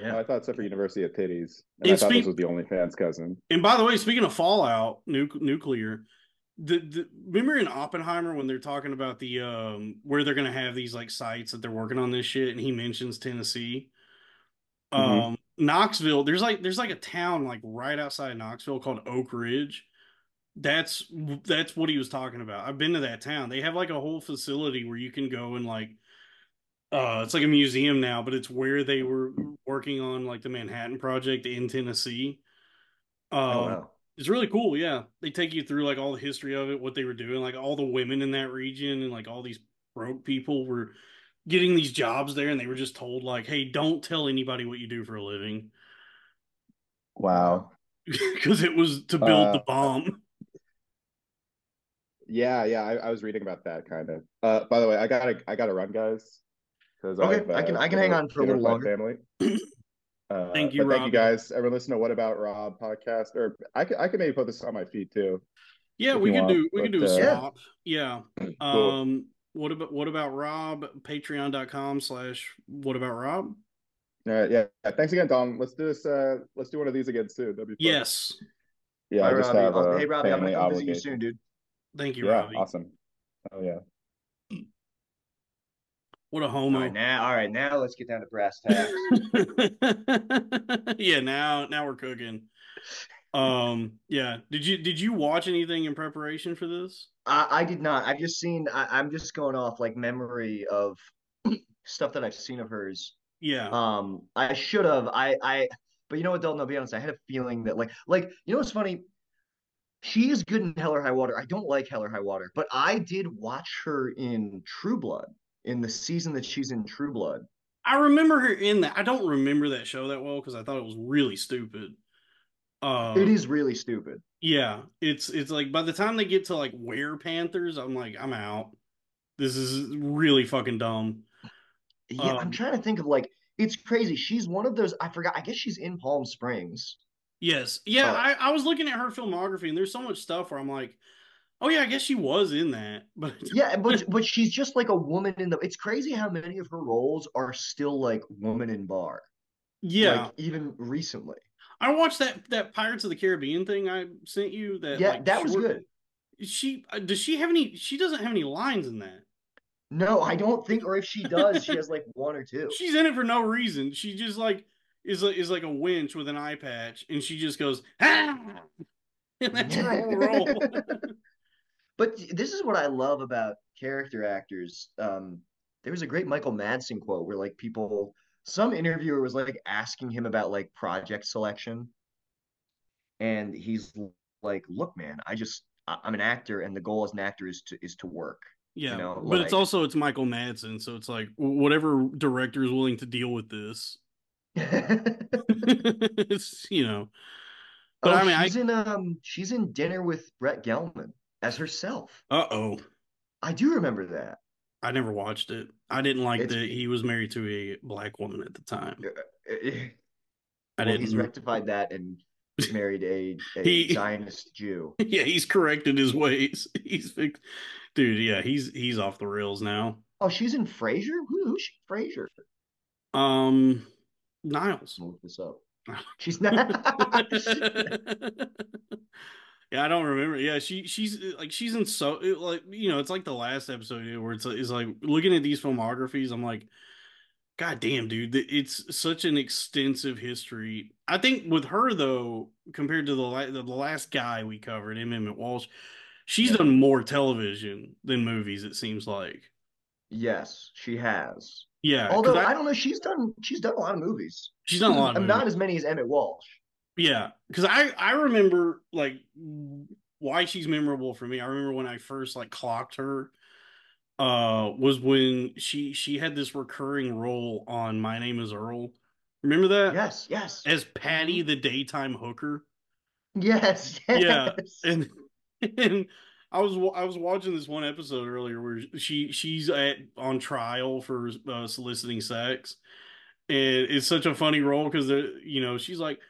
Yeah. I thought except for University of Titties. And I thought speak- this was the only fans cousin. And by the way, speaking of Fallout, nu- nuclear, the, the remember in Oppenheimer when they're talking about the um where they're gonna have these like sites that they're working on this shit, and he mentions Tennessee. Mhm. Um, Knoxville, there's like there's like a town like right outside Knoxville called Oak Ridge. That's that's what he was talking about. I've been to that town. They have like a whole facility where you can go and like uh it's like a museum now, but it's where they were working on like the Manhattan Project in Tennessee. Um, Oh wow. it's really cool. Yeah. They take you through like all the history of it, what they were doing, like all the women in that region and like all these broke people were getting these jobs there and they were just told like, "Hey, don't tell anybody what you do for a living." Wow. Cuz it was to build Uh, the bomb. Yeah, yeah, I, I was reading about that kind of. Uh, by the way, I gotta, I gotta run, guys. Because Okay, I can- I can hang on for a little Family. Uh, Thank you, but thank you guys. Everyone, listen to What About Rob podcast, or I could, I could maybe put this on my feed too. Yeah, we you could want, do we could but, do a uh, Yeah. swap. Yeah. Cool. Um what about what about Rob? Patreon.com slash what about Rob? All right, yeah. Thanks again, Tom. Let's do this. Uh, let's do one of these again soon. That'd be fun. Yes. Yeah, Bye, I just Robbie. have I'll- a hey, Robbie, I'm gonna come visit you soon, dude. Thank you, Yeah, Robbie. awesome. Oh yeah. What a All homo. right, now, all right, now let's get down to brass tacks. yeah, now now we're cooking. Um, yeah. Did you did you watch anything in preparation for this? I, I did not. I've just seen. I, I'm just going off like memory of stuff that I've seen of hers. Yeah. Um, I should have. I, I, but you know what, Dalton? I'll be honest. I had a feeling that, like, like you know what's funny? She is good in Hell or High Water. I don't like Hell or High Water, but I did watch her in True Blood in the season that she's in True Blood. I remember her in that. I don't remember that show that well because I thought it was really stupid. Uh, It is really stupid. Yeah, it's it's like by the time they get to like Were Panthers, I'm like, I'm out. This is really fucking dumb. Yeah, Um, I'm trying to think of like it's crazy. She's one of those. I forgot. I guess she's in Palm Springs. Yes, yeah. Uh, I, I was looking at her filmography, and there's so much stuff where I'm like, oh yeah, I guess she was in that. But Yeah, but but she's just like a woman in the. It's crazy how many of her roles are still like woman in bar. yeah, like, even recently. I watched that that Pirates of the Caribbean thing I sent you. That yeah, like, that was good. She uh, does she have any? She doesn't have any lines in that. No, I don't think, or if she does, she has like one or two. She's in it for no reason. She just like is like is like a winch with an eye patch, and she just goes ah, and that's her whole role. But this is what I love about character actors. Um, there was a great Michael Madsen quote where like people, some interviewer was like asking him about like project selection, and he's like, "Look, man, I just I- I'm an actor, and the goal as an actor is to is to work." Yeah, know, but it's also it's Michael Madsen, so it's like whatever director is willing to deal with this. it's you know, but oh, I mean, I she's in um she's in Dinner with Brett Gelman as herself. uh oh, I do remember that. I never watched it. I didn't like It's- that he was married to a black woman at the time. I well, didn't. he's rectified that and married a, a He- Zionist Jew. yeah, he's corrected his ways. He's fixed. Dude, yeah, he's he's off the rails now. Oh, she's in Frasier? Who, who's she? Frasier. Um, Niles. Look this up. She's not. Yeah, I don't remember. Yeah, she she's like she's in so like you know it's like the last episode where it's it's like looking at these filmographies. I'm like, God damn, dude, it's such an extensive history. I think with her though, compared to the la- the last guy we covered, M. Emmett Walsh, she's Yeah. done more television than movies. It seems like. yes, she has. Yeah, Although I- I, don't know, she's done she's done a lot of movies. she's done a lot of movies. Not as many as Emmett Walsh. Yeah, because I I remember like why she's memorable for me. I remember when I first like clocked her, uh, was when she she had this recurring role on My Name Is Earl. Remember that? Yes, yes. As Patty, the daytime hooker, Yes, yes. Yeah, and and I was I was watching this one episode earlier where she she's at on trial for uh, soliciting sex, and it's such a funny role because you know she's like,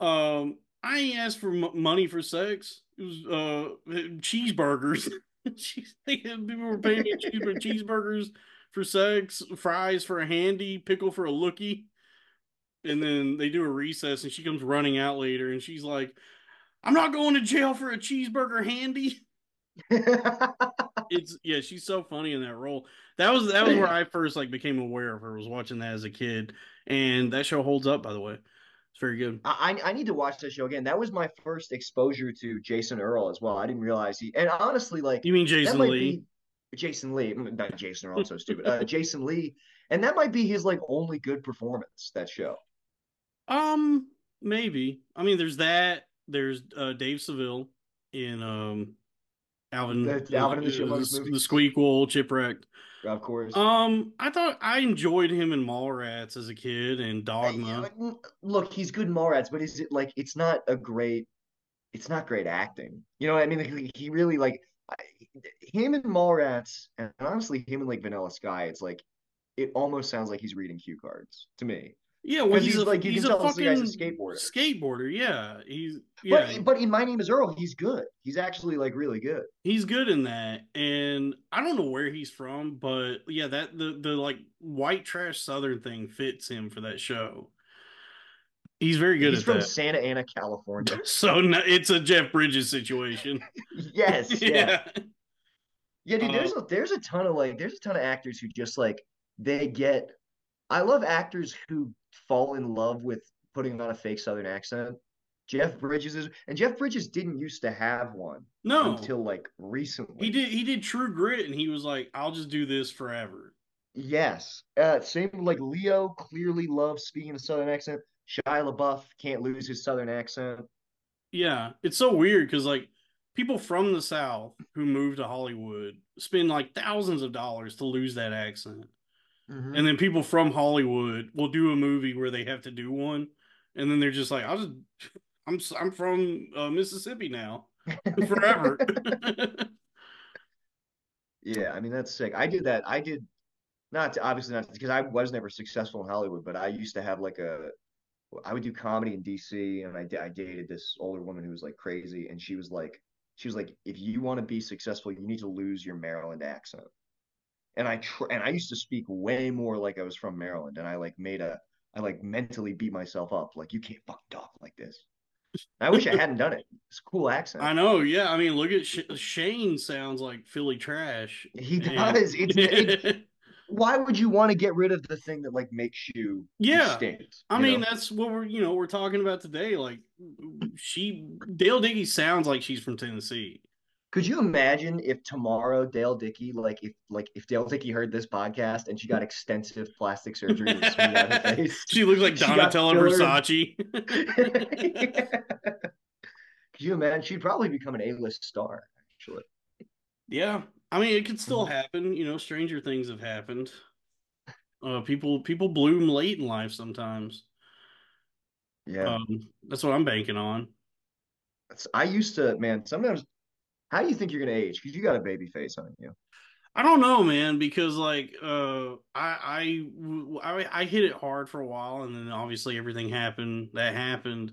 um, I ain't asked for m- money for sex. It was uh cheeseburgers. she's thinking people were paying me cheeseburger, cheeseburgers for sex, fries for a handy, pickle for a lookie. And then they do a recess, and she comes running out later, and she's like, "I'm not going to jail for a cheeseburger handy." It's yeah, she's so funny in that role. That was that was where I first like became aware of her. Was watching that as a kid, and that show holds up. By the way, very good. I I need to watch that show again. That was my first exposure to Jason Earl as well. I didn't realize he and honestly, like You mean Jason Lee? Jason Lee, mm, not Jason Earl. So stupid. Uh, Jason Lee, and that might be his like only good performance. That show. Um, maybe. I mean, there's that. There's uh, Dave Seville in um, Alvin, The Alvin and the Chipmunks the, movie. the Squeakquel, Chipwrecked. Of course. Um, I thought I enjoyed him in Mallrats as a kid and Dogma. Look, he's good in Mallrats, but is it like it's not a great? It's not great acting. You know what I mean? Like, he really like I, him in Mallrats, and honestly, him in like Vanilla Sky. It's like it almost sounds like he's reading cue cards to me. Yeah, well, he's, he's a, like, you he's can a tell this fucking guy's a skateboarder. skateboarder. Yeah, he's yeah, But but in My Name Is Earl, he's good. He's actually like really good. he's good in that. And I don't know where he's from, but yeah, that the the like white trash southern thing fits him for that show. He's very good he's from that. Santa Ana, California. So no, it's a Jeff Bridges situation. yes, yeah. yeah. Yeah, dude, there's Uh, a there's a ton of like there's a ton of actors who just like they get I love actors who fall in love with putting on a fake southern accent. Jeff Bridges is and Jeff Bridges didn't used to have one No, until like recently. he did. He did True Grit, and he was like, "I'll just do this forever." Yes. Uh same like Leo clearly loves speaking a southern accent. Shia LaBeouf can't lose his southern accent. Yeah, it's so weird because like people from the South who move to Hollywood spend like thousands of dollars to lose that accent, Mhm. and then people from Hollywood will do a movie where they have to do one, and then they're just like, "I'll just." I'm I'm from uh, Mississippi now forever. Yeah, I mean that's sick. I did that. I did not to, obviously not because I was never successful in Hollywood, but I used to have like a I would do comedy in DC and I I dated this older woman who was like crazy and she was like she was like if you want to be successful, you need to lose your Maryland accent. And I tr- and I used to speak way more like I was from Maryland and I like made a I like mentally beat myself up like you can't fucking talk like this. And I wish I hadn't done it. It's a cool accent. I know, yeah. I mean, look at Sh- Shane. Sounds like Philly trash. He And- does. It's, it's why would you want to get rid of the thing that like makes you Yeah. distinct? I you mean, know? that's what we're you know we're talking about today. Like, she Dale Dickey sounds like she's from Tennessee. Could you imagine if tomorrow Dale Dickey, like if like if Dale Dickey heard this podcast and she got extensive plastic surgery with smooth out her face? she looks like Donatella. Versace. Could you imagine? She'd probably become an A-list star, actually. yeah, I mean, it could still Mm-hmm. happen. You know, stranger things have happened. Uh, people people bloom late in life sometimes. Yeah. Um, that's what I'm banking on. I used to, man, sometimes how do you think you're gonna age? Because you got a baby face on you. I don't know, man, because like uh I, I I I hit it hard for a while and then obviously everything happened that happened.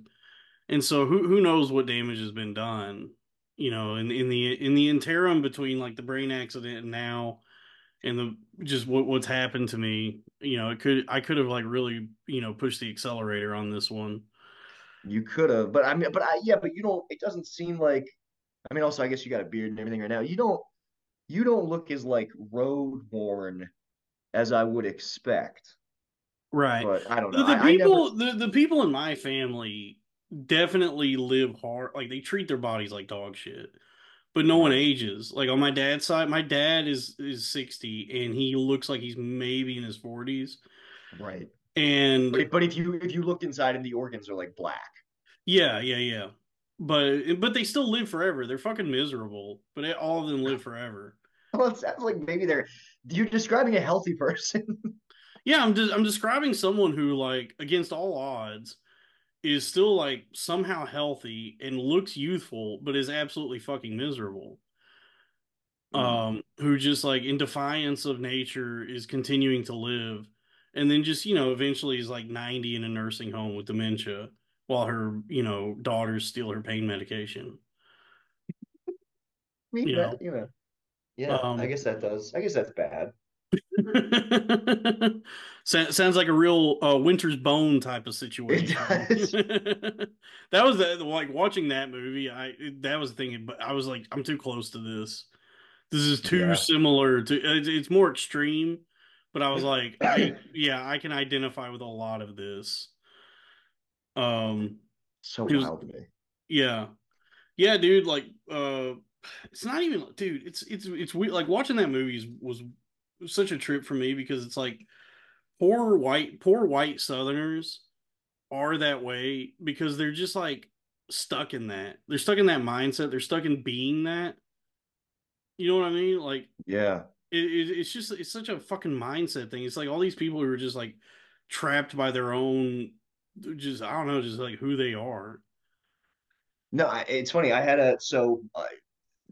And so who who knows what damage has been done, you know, in in the in the interim between like the brain accident and now and the just what what's happened to me, you know, it could I could have like really, you know, pushed the accelerator on this one. You could have, but I mean, but I, yeah, but you don't. It doesn't seem like. I mean, also, I guess you got a beard and everything right now. You don't. You don't look as like road worn as I would expect. Right. But I don't the, know. the I, I people never, the, the people in my family definitely live hard like they treat their bodies like dog shit but no one ages like on my dad's side my dad is is 60 and he looks like he's maybe in his 40s right. and But if, but if you if you looked inside and the organs are like black. yeah yeah yeah but but they still live forever they're fucking miserable but it, all of them live forever Well, it sounds like maybe they're. You're describing a healthy person. Yeah, I'm just I'm describing someone who like against all odds is still like somehow healthy and looks youthful but is absolutely fucking miserable. Mm. Um who just like in defiance of nature is continuing to live and then just, you know, eventually is like 90 in a nursing home with dementia while her, you know, daughters steal her pain medication. You that- know. you know. Yeah, Um, I guess that does. I guess that's bad. Sounds like a real uh, Winter's Bone type of situation. that was the, like watching that movie. I that was the thing, but I was like, I'm too close to this. This is too Yeah. similar to. It's, it's more extreme, but I was like, I, yeah, I can identify with a lot of this. Um, So He was- wild to me. yeah, yeah, dude. Like, uh, it's not even, dude. It's it's it's weird. Like watching that movie is, was such a trip for me because it's like poor white poor white Southerners are that way because they're just like stuck in that. They're stuck in that mindset. They're stuck in being that. You know what I mean? Like Yeah. it, it, it's just it's such a fucking mindset thing. It's like all these people who are just like trapped by their own, just I don't know, just like who they are. No, it's funny. I had a so uh,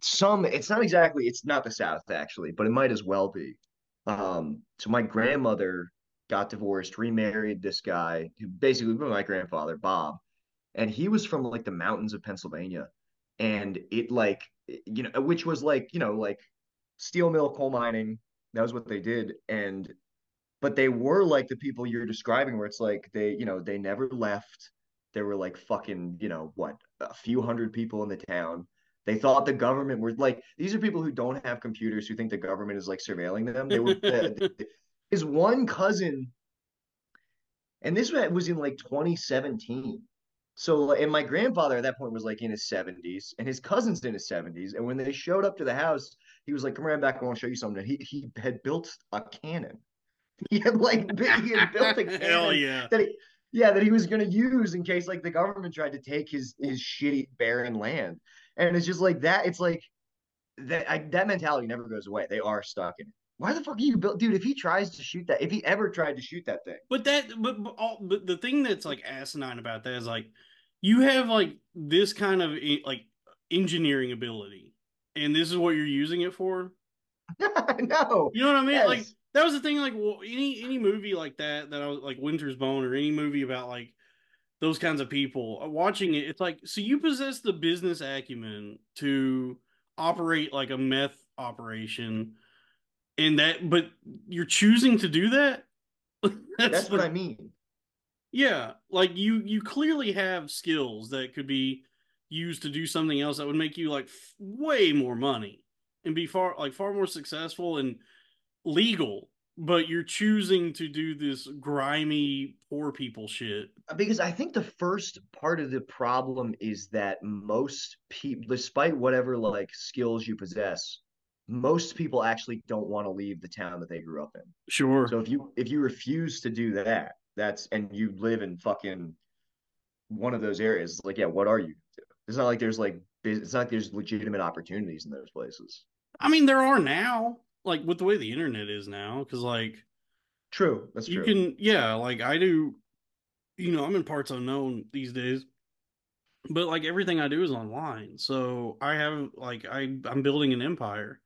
some. It's not exactly. It's not the South actually, but it might as well be. Um, so my grandmother got divorced, remarried this guy who basically was my grandfather, Bob, and he was from like the mountains of Pennsylvania, and it like you know, which was like you know like steel mill, coal mining. That was what they did, and but they were like the people you're describing, where it's like they you know they never left. There were like fucking you know what a few hundred people in the town. They thought the government were like these are people who don't have computers who think the government is like surveilling them. They were uh, his one cousin, and this was in like 2017. So, and my grandfather at that point was like in his 70s, and his cousin's in his 70s. And when they showed up to the house, he was like, "Come around back, I want to show you something." He he had built a cannon. He had like he had built a. Hell yeah. That he, yeah, that he was going to use in case like the government tried to take his his shitty barren land. And it's just like that. It's like that. I, that mentality never goes away. They are stuck in it. Why the fuck are you built, dude? If he tries to shoot that, if he ever tried to shoot that thing, But that, but but, all, but the thing that's like asinine about that is like you have like this kind of eh, like engineering ability, and this is what you're using it for. no, You know what I mean? Like Yes. That was the thing. Like well, any any movie like that that I was like Winter's Bone or any movie about like those kinds of people uh, watching it. It's like so you possess the business acumen to operate like a meth operation, and that but you're choosing to do that. that's what the- I mean. yeah, like you you clearly have skills that could be used to do something else that would make you like f- way more money and be far like far more successful and legal, but you're choosing to do this grimy poor people shit. because I think the first part of the problem is that most people, despite whatever like skills you possess, most people actually don't want to leave the town that they grew up in. Sure. So if you if you refuse to do that, that's and you live in fucking one of those areas, like yeah, what are you? It's not like there's like it's not like there's legitimate opportunities in those places. I mean, there are now, like with the way the internet is now, because like True, that's you true. can yeah like i do you know i'm in parts unknown these days but like everything i do is online so i have like i i'm building an empire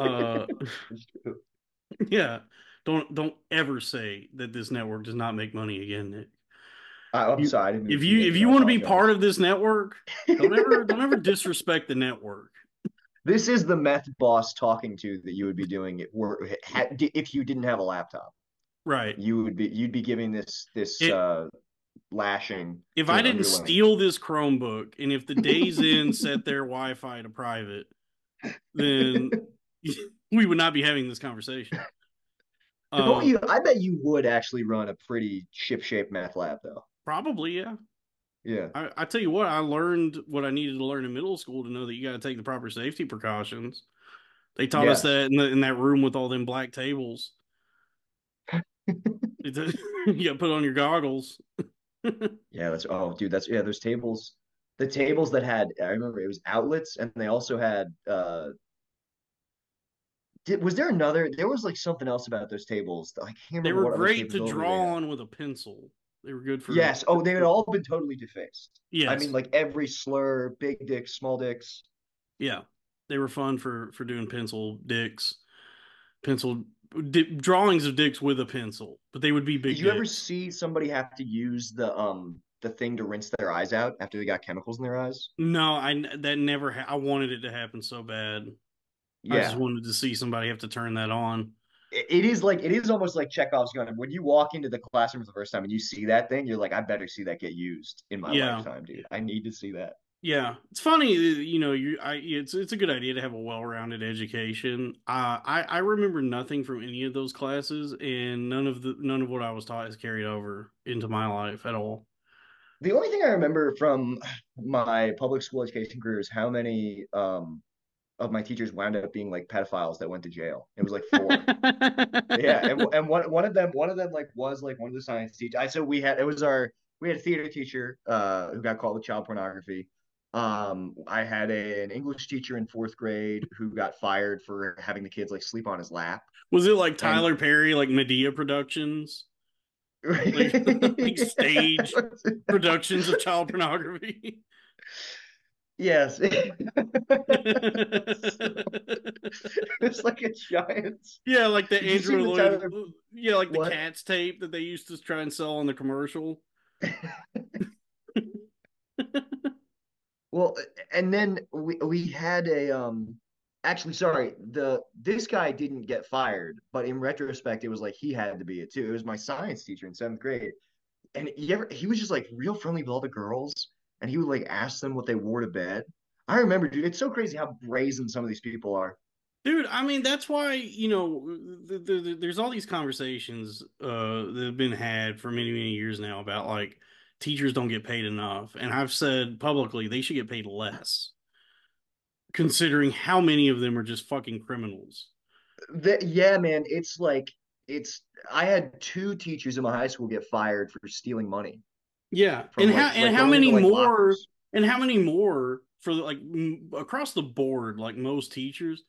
uh yeah don't don't ever say that this network does not make money again Nik I, am You- sorry. If you if it. you want to be part of this network don't ever don't ever disrespect the network This is the meth boss talking to that you would be doing it were if you didn't have a laptop. right You would be you'd be giving this this It- uh lashing. if i didn't steal this chromebook and if the days in set their wi-fi to private then we would not be having this conversation. Um, you? I bet you would actually run a pretty ship-shape meth lab, though. probably, yeah. Yeah. I, I tell you what, I learned what I needed to learn in middle school to know that you got to take the proper safety precautions. They taught us that in, the, in that room with all them black tables. It's- you got to put on your goggles. Yeah, that's oh, dude, that's yeah. Those tables, the tables that had I remember it was outlets, and they also had. uh did, Was there another? There was like something else about those tables. I can't remember. They were great to draw on with a pencil. They were good for Yes. Oh, they had all been totally defaced. Yes. I mean, like every slur, big dicks, small dicks. Yeah, they were fun for for doing pencil dicks, pencil di- drawings of dicks with a pencil, but they would be big. Did you ever see somebody have to use the um the thing to rinse their eyes out after they got chemicals in their eyes? No, I that never. Ha- I wanted it to happen so bad. Yeah. I just wanted to see somebody have to turn that on. It is like it is almost like Chekhov's gun. When you walk into the classroom for the first time and you see that thing, you're like, I better see that get used in my Yeah. lifetime, dude. I need to see that. Yeah, it's funny. uh, You know, you I it's it's a good idea to have a well-rounded education. Uh, I I remember nothing from any of those classes, and none of the none of what I was taught is carried over into my life at all. The only thing I remember from my public school education career is how many um of my teachers wound up being like pedophiles that went to jail. It was like four. yeah, and, and one one of them one of them like was like one of the science teachers. I so we had it was our we had a theater teacher uh who got caught with child pornography. Um, I had a, an English teacher in fourth grade who got fired for having the kids like sleep on his lap. Was it like Tyler Perry, like Madea Productions? like stage productions of child pornography. Yes. it's like a giant. yeah, like the Did you Andrew the Lloyd. Tyler- Yeah, like the Cats tape that they used to try and sell on the commercial. Well, and then we we had a um actually sorry, the this guy didn't get fired, but in retrospect it was like he had to be it too. It was my science teacher in seventh grade. And he ever he was just like real friendly with all the girls and he would like ask them what they wore to bed. I remember, dude, it's so crazy how brazen some of these people are. Dude, I mean that's why you know th- th- th- there's all these conversations uh, that have been had for many many years now about like teachers don't get paid enough, and I've said publicly they should get paid less, considering how many of them are just fucking criminals. The, yeah, man, it's like it's I had two teachers in my high school get fired for stealing money. Yeah, and like, how like and how many into, like, more lockers. and how many more for like m- across the board like most teachers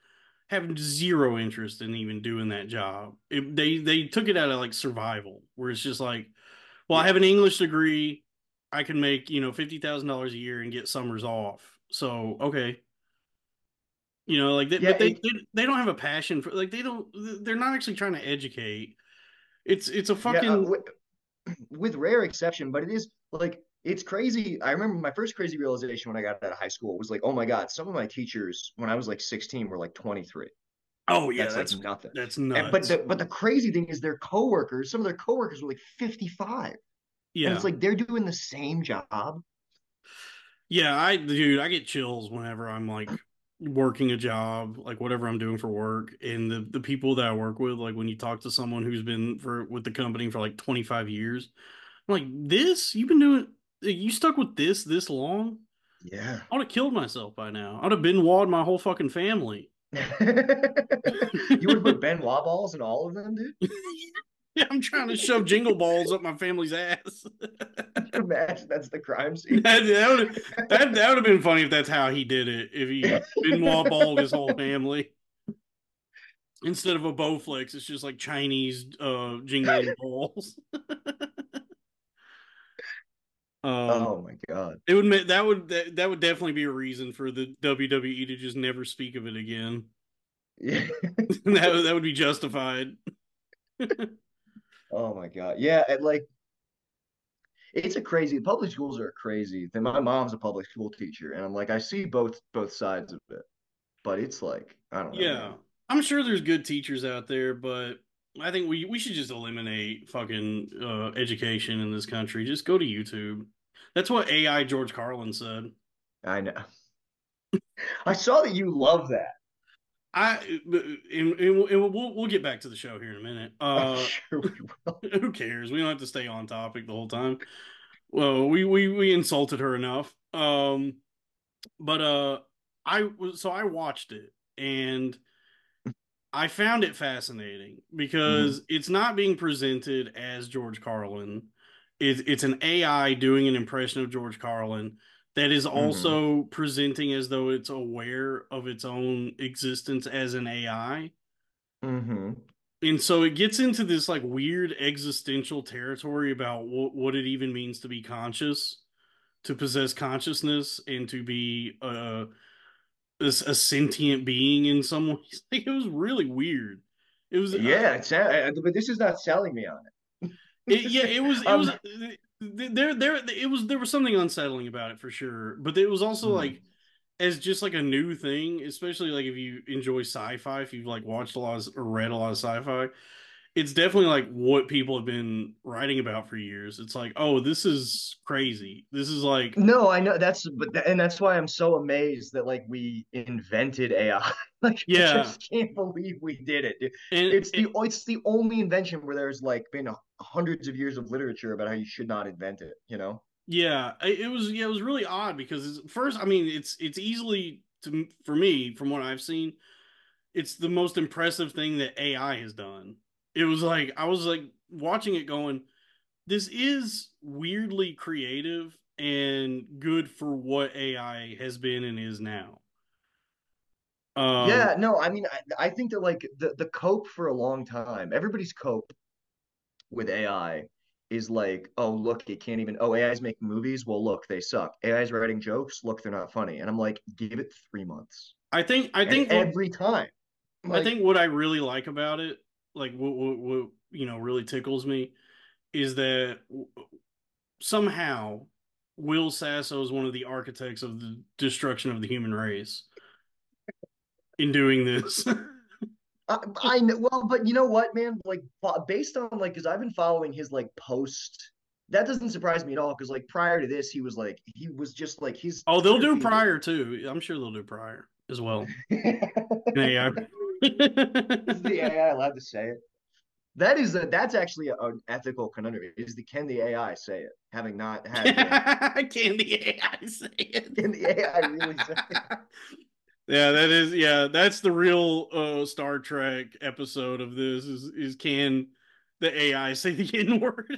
have zero interest in even doing that job. It, they they took it out of like survival where it's just like well i have an english degree i can make you know $50000 a year and get summers off. So okay. You know like they, Yeah, but they, it- they they don't have a passion for like they don't they're not actually trying to educate. It's it's a fucking Yeah, uh, with, rare exception, but it is like it's crazy. I remember my first crazy realization when I got out of high school was like, oh my god, some of my teachers when I was like 16 were like 23. oh yeah that's, that's like nothing. that's And- nuts but the but the crazy thing is their coworkers, some of their coworkers were like 55. yeah And it's like they're doing the same job. Yeah, I dude, I get chills whenever I'm like working a job, like whatever I'm doing for work, and the the people that I work with, like when you talk to someone who's been for with the company for like 25 years, I'm like, this you've been doing, uh, you stuck with this this long? Yeah. I would have killed myself by now. I'd have Benoit'd my whole fucking family. you would put Ben Wa balls in all of them, dude? yeah, I'm trying to shove jingle balls up my family's ass. Imagine that's the crime scene. that that would that, that would have been funny if that's how he did it. If he Benoit balled his whole family instead of a Bowflex, it's just like Chinese uh jingling balls. um, Oh my god. it would that would that, that would definitely be a reason for the WWE to just never speak of it again. Yeah. that that would be justified. Oh my God. Yeah, and like it's a crazy public schools are crazy. Then my mom's a public school teacher, and I'm like, I see both both sides of it. But it's like, I don't know. Yeah, man. I'm sure there's good teachers out there, but I think we we should just eliminate fucking uh, education in this country. Just go to YouTube. That's what AI George Carlin said. I know. I saw that you love that. I and, and we'll we'll get back to the show here in a minute. Uh, sure who cares? We don't have to stay on topic the whole time. Well, we we we insulted her enough. Um, but uh, I was so I watched it and I found it fascinating because it's not being presented as George Carlin. It's it's an AI doing an impression of George Carlin that is also presenting as though it's aware of its own existence as an AI Mm-hmm. and so it gets into this like weird existential territory about what, what it even means to be conscious to possess consciousness and to be a, a, a sentient being in some ways like, it was really weird it was Yeah, it's uh, but this is not selling me on it. it, yeah it was it Um, was there there it was there was something unsettling about it for sure but it was also Hmm. like as just like a new thing especially like if you enjoy sci-fi if you've like watched a lot of, or read a lot of sci-fi it's definitely like what people have been writing about for years it's like oh this is crazy this is like No, I know that's but tha- and that's why I'm so amazed that like we invented AI. like Yeah. I just can't believe we did it. and It's the it's the only invention where there's like been uh, hundreds of years of literature about how you should not invent it, you know? Yeah, it it was yeah, it was really odd because it's, first, I mean, it's it's easily to for me from what I've seen, it's the most impressive thing that AI has done. It was like I was like watching it going, this is weirdly creative and good for what AI has been and is now. Um, yeah, no, I mean I, I think that like the the cope for a long time, everybody's cope with AI is like, oh look, it can't even. Oh, AI's making movies. Well, look, they suck. AI's writing jokes. Look, they're not funny. And I'm like, give it three months. I think I think what- every time. I think what I really like about it, like what, what, what you know really tickles me, is that somehow Will Sasso is one of the architects of the destruction of the human race in doing this. I, I know. Well, but you know what, man? Like based on like, because I've been following his like post. That doesn't surprise me at all. Because like prior to this, he was like he was just like he's. oh, they'll do prior too. I'm sure they'll do prior as well. Yeah. Is the AI allowed to say it? That is a, that's actually a- an ethical conundrum. Is the can the AI say it? Having not had the, Can the AI say it? can the AI really say it? Yeah, that is yeah, that's the real uh Star Trek episode of this is is can the AI say the N word?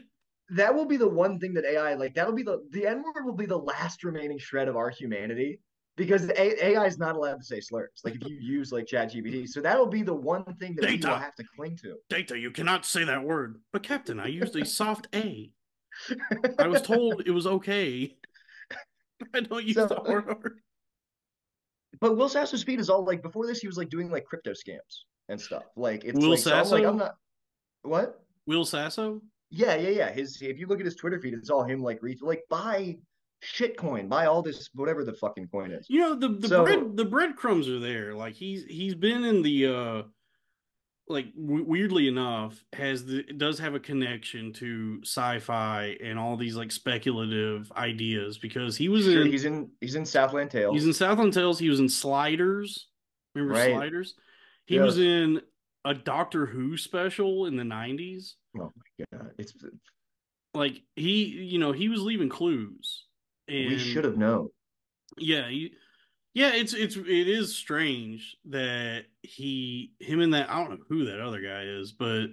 That will be the one thing that AI like. That'll be the the N word will be the last remaining shred of our humanity because AI is not allowed to say slurs. Like if you use like ChatGPT, so that'll be the one thing that Data. will have to cling to. Data, you cannot say that word. But Captain, I used a soft A. I was told it was okay. I don't use So, the hard R. But Will Sasso's speed is all like before this, he was like doing like crypto scams and stuff. Like it's Will like, so I'm like Sasso? I'm not. What? Will Sasso? Yeah, yeah, yeah. His if you look at his Twitter feed, it's all him like reach like buy shitcoin, buy all this whatever the fucking coin is. You know the the So- bread the breadcrumbs are there. Like he's he's been in the uh like w- weirdly enough has the does have a connection to sci-fi and all these like speculative ideas because he was Sure, in he's in he's in Southland Tales. he's in Southland Tales. He was in Sliders. Remember Right. Sliders? He Yes. was in a Doctor Who special in the nineties. oh my god, it's Like he, you know, he was leaving clues. And we should have known. yeah, he, yeah, it's it's it is strange that he him and that I don't know who that other guy is, but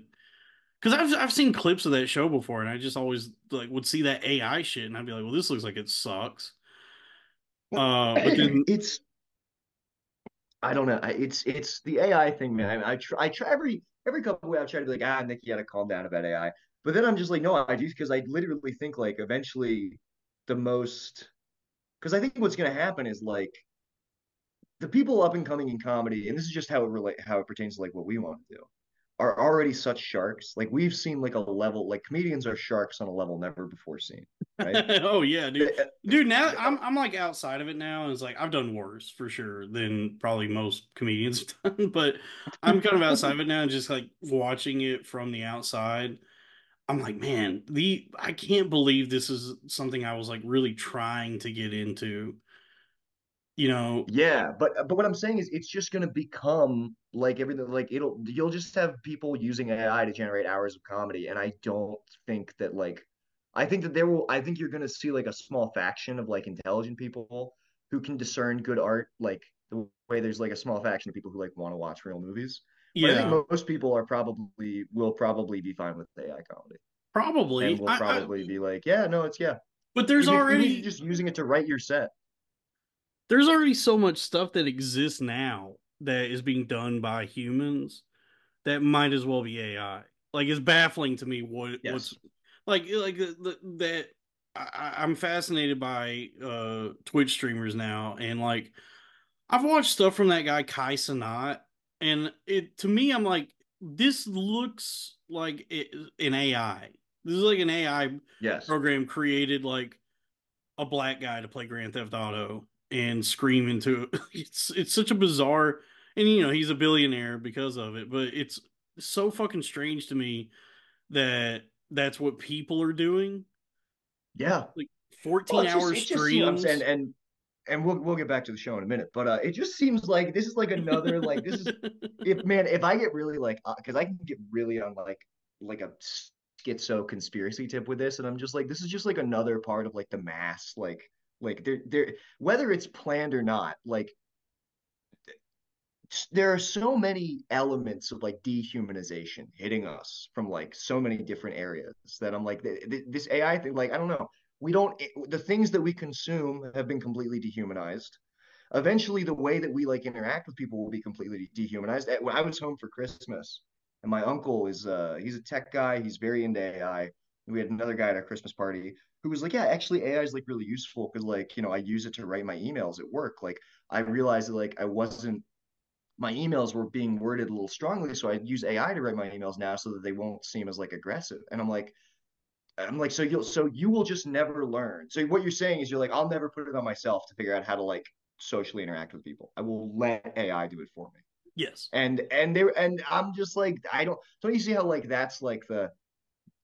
because I've I've seen clips of that show before, and I just always like would see that AI shit, and I'd be like, well, this looks like it sucks. Uh, but then it's I don't know. It's it's the AI thing, man. I, I try I try every every couple of weeks I try to be like, ah, Nik, you gotta calm down about AI. But then I'm just like, no, I do because I literally think like eventually the most because I think what's gonna happen is like the people up and coming in comedy, and this is just how it relate how it pertains to like what we want to do, are already such sharks. Like we've seen like a level like comedians are sharks on a level never before seen. Right? oh yeah, dude. Uh, Dude, now I'm I'm like outside of it now, and it's like I've done worse for sure than probably most comedians have done, but I'm kind of outside of it now, and just like watching it from the outside. I'm like, man, the I can't believe this is something I was like really trying to get into. You know, Yeah, but uh, but what I'm saying is it's just gonna become like everything like it'll you'll just have people using AI to generate hours of comedy and I don't think that like I think that there will I think you're gonna see like a small faction of like intelligent people who can discern good art like the way there's like a small faction of people who like want to watch real movies. But I yeah, think most people are probably will probably be fine with AI comedy probably. and will I- I- probably be like, yeah, no, it's yeah. but there's Even- even already you're just using it to write your set. there's already so much stuff that exists now that is being done by humans that might as well be AI. Like it's baffling to me what Yes. what's like like the, the, that I, I'm fascinated by uh Twitch streamers now and like I've watched stuff from that guy Kai Cenat and it to me I'm like this looks like it, an AI. This is like an AI Yes. program created like a black guy to play Grand Theft Auto and scream into it. It's it's such a bizarre and you know he's a billionaire because of it, but it's so fucking strange to me that that's what people are doing. Yeah. Like 14 Well, it's just- hour it just I'm streams. saying- and and we'll we'll get back to the show in a minute, but uh, it just seems like this is like another like this is if man if I get really like because I can get really on like like a schizo conspiracy tip with this, and I'm just like this is just like another part of like the mass like like there there whether it's planned or not like there are so many elements of like dehumanization hitting us from like so many different areas that I'm like th- th- this AI thing like I don't know we don't the things that we consume have been completely dehumanized eventually the way that we like interact with people will be completely dehumanized when i was home for christmas and my uncle is uh he's a tech guy he's very into ai we had another guy at our Christmas party who was like, yeah, actually AI is like really useful because like, you know, I use it to write my emails at work. Like I realized that like I wasn't my emails were being worded a little strongly, so I use AI to write my emails now so that they won't seem as like aggressive. And I'm like, I'm like, so you'll so you will just never learn. So what you're saying is you're like, I'll never put it on myself to figure out how to like socially interact with people. I will let AI do it for me. Yes. And and they and I'm just like, I don't don't you see how like that's like the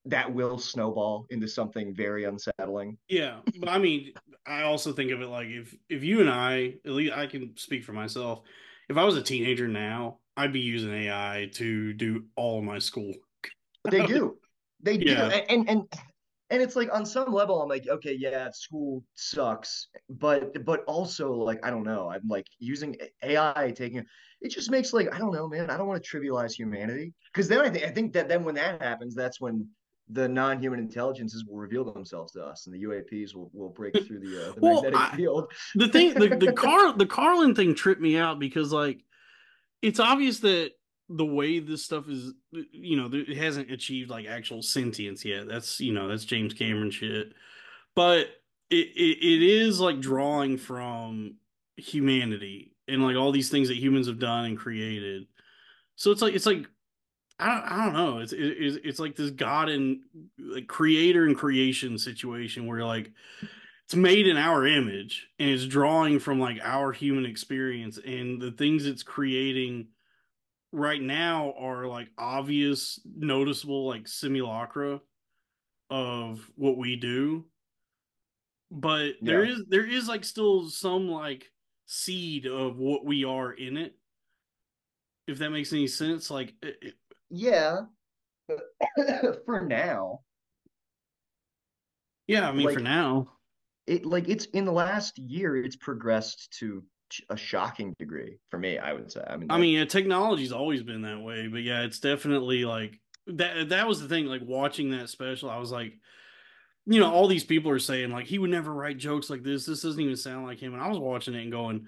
that will snowball into something very unsettling. Yeah, but I mean, I also think of it like if if you and I, at least I can speak for myself. If I was a teenager now, I'd be using AI to do all of my school. They do, they do, and and and it's like on some level, I'm like, okay, yeah, school sucks, but but also like I don't know, I'm like using AI taking it just makes like I don't know, man, I don't want to trivialize humanity because then I think I think that then when that happens, that's when the non-human intelligences will reveal themselves to us, and the UAPs will will break through the, uh, the Well, magnetic I- field. the thing the, the car the carlin thing tripped me out because like it's obvious that the way this stuff is you know it hasn't achieved like actual sentience yet. That's you know that's james cameron shit. But it, it, it is like drawing from humanity and like all these things that humans have done and created. So it's like it's like I don't, I don't know. It's it, it's like this God and like creator and creation situation where like it's made in our image and it's drawing from like our human experience and the things it's creating right now are like obvious noticeable like simulacra of what we do. But there Yeah. is there is like still some like seed of what we are in it if that makes any sense like it, Yeah, for now, yeah i mean for now. it like it's in the last year, it's progressed to a shocking degree for me. I would say. I mean, I mean, yeah, technology's always been that way, but yeah, it's definitely like that. That was the thing. Like watching that special, I was like, you know, all these people are saying like he would never write jokes like this. This doesn't even sound like him. And I was watching it and going,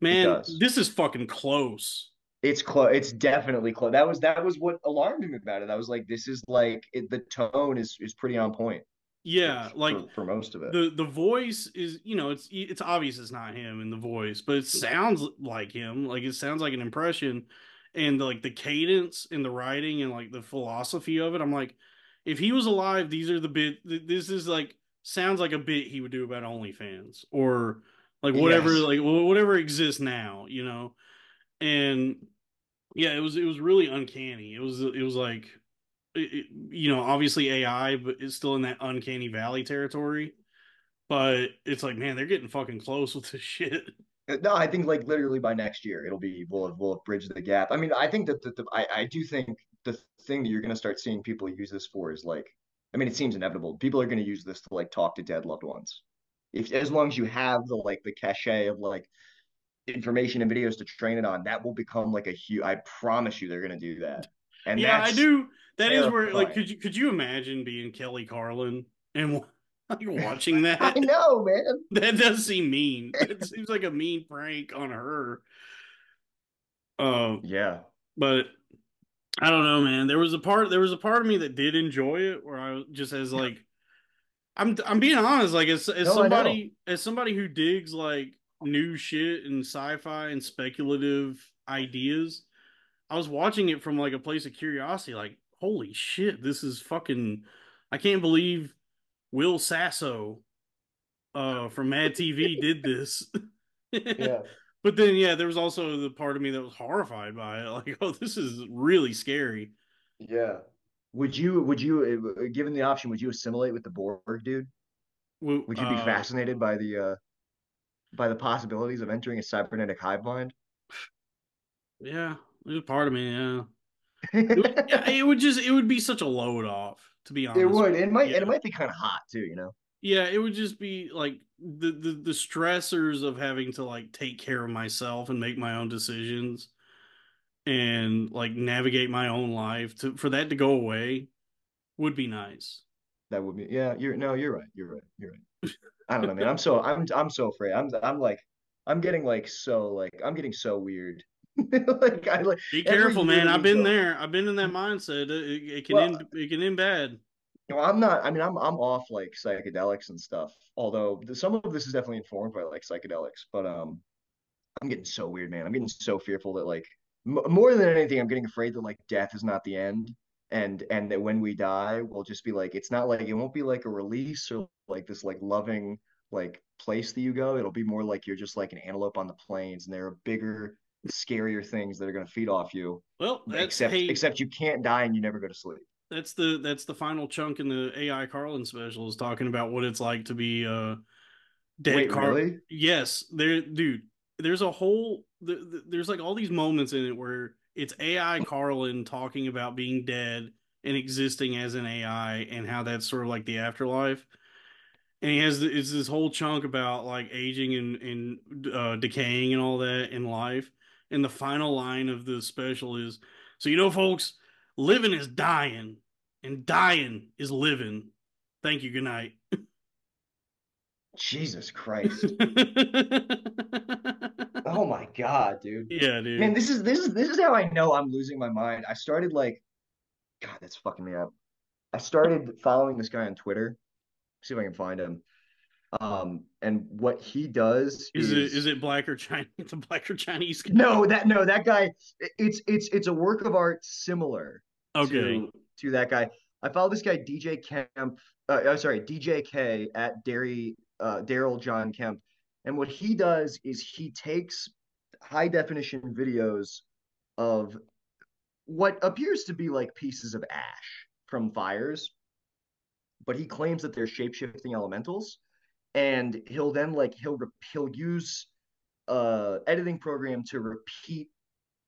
man, this is fucking close. it's close. It's definitely close. That was that was what alarmed me about it. I was like, this is like it, the tone is is pretty on point. Yeah, for, like for, for most of it. the the voice is you know it's it's obvious it's not him in the voice but it sounds like him like it sounds like an impression and like the cadence and the writing and like the philosophy of it i'm like if he was alive these are the bit this is like sounds like a bit he would do about onlyfans or like whatever Yes. like whatever exists now you know and yeah it was it was really uncanny it was it was like you know obviously ai but it's still in that uncanny valley territory but it's like man they're getting fucking close with this shit Uh, No, I think like literally by next year it'll be we'll have, we'll have bridged the gap. I mean, I think that the, the I I do think the thing that you're gonna start seeing people use this for is like, I mean, it seems inevitable. People are gonna use this to like talk to dead loved ones. If as long as you have the like the cachet of like information and videos to train it on, that will become like a huge. I promise you, they're gonna do that. And yeah i do. That is where like could you could you imagine being kelly carlin and like watching that? I know, man. that does seem mean. It seems like a mean prank on her. Um Yeah. but I don't know, man. There was a part there was a part of me that did enjoy it where I was just as like I'm I'm being honest, like as as No, somebody as somebody who digs like new shit and sci-fi and speculative ideas, I was watching it from like a place of curiosity, like, holy shit, this is fucking I can't believe Will Sasso uh from Mad TV did this. Yeah. But then, yeah, there was also the part of me that was horrified by it. Like, oh, this is really scary. Yeah. Would you, would you, uh, given the option, would you assimilate with the Borg, dude? Would Would you be fascinated by the, uh, by the possibilities of entering a cybernetic hive mind? Yeah, there's a part of me. Yeah. It would, yeah, it would just it would be such a load off. To be honest, It would. It might, Yeah. it might be kind of hot too, you know? Yeah, it would just be like the, the the stressors of having to like take care of myself and make my own decisions and like navigate my own life to for that to go away would be nice. That would be, yeah, you're, no, you're right. You're right. You're right. I don't know, man. I'm so, I'm, I'm so afraid. I'm, I'm like, I'm getting like so, like, I'm getting so weird. like, I like, Be careful, man. I've been go- there. I've been in that mindset. It, it can Well, end. It can end bad. Well, I'm not. I mean, I'm I'm off like psychedelics and stuff. Although some of this is definitely informed by like psychedelics. But um, I'm getting so weird, man. I'm getting so fearful that like m- more than anything, I'm getting afraid that like death is not the end, and and that when we die, we'll just be like, it's not like it won't be like a release or like this like loving like place that you go. It'll be more like you're just like an antelope on the plains, and there are bigger, scarier things that are gonna feed off you. Well, Except hey, except you can't die and you never go to sleep. that's the that's the final chunk in the AI Carlin special is talking about what it's like to be uh dead Wait, Carl- really? Yes, there, dude. There's a whole. th- th- There's like all these moments in it where it's AI Carlin talking about being dead and existing as an AI and how that's sort of like the afterlife. And he has it's this whole chunk about like aging and and uh, decaying and all that in life. And the final line of the special is, so you know, folks, living is dying, and dying is living. Thank you. Good night. Jesus Christ. Oh my God, dude. yeah, dude. Man, this is this is this is how I know I'm losing my mind. I started like, God, that's fucking me up. I started following this guy on Twitter. See if I can find him. Um, and what he does Is is, it is it black or Chinese? The black or Chinese? guy? no that no that guy. It's it's it's a work of art similar Okay. to to that guy. I follow this guy DJ Kemp. Uh, uh, sorry, DJ K at Derry uh, Daryl John Kemp, and what he does is he takes high definition videos of what appears to be like pieces of ash from fires, but he claims that they're shape shifting elementals, and he'll then like he'll he'll use uh editing program to repeat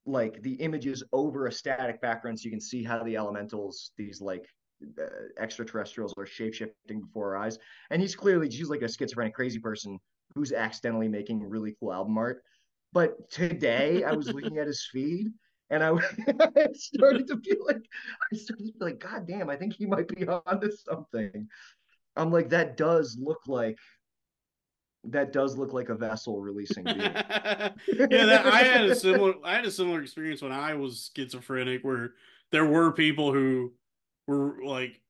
like the images over a static background so you can see how the elementals these like uh, extraterrestrials are shape-shifting before our eyes. And he's clearly he's like a schizophrenic crazy person who's accidentally making really cool album art. But today i was looking at his feed and I, I started to feel like i started to feel like god damn i think he might be onto something i'm like that does look like that does look like a vessel releasing beer. yeah, that, I had a similar I had a similar experience when I was schizophrenic, where there were people who were like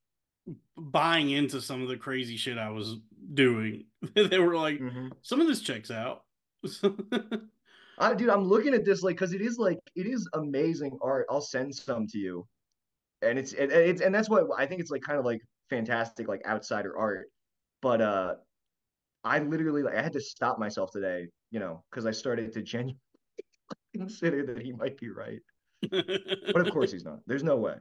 buying into some of the crazy shit I was doing. they were like, Mhm. some of this checks out. I, dude, I'm looking at this like because it is like it is amazing art. I'll send some to you, and it's it, it's and that's what I think it's like kind of like fantastic like outsider art. But uh, I literally like I had to stop myself today, you know, because I started to genuinely consider that he might be right. But of course he's not. There's no way.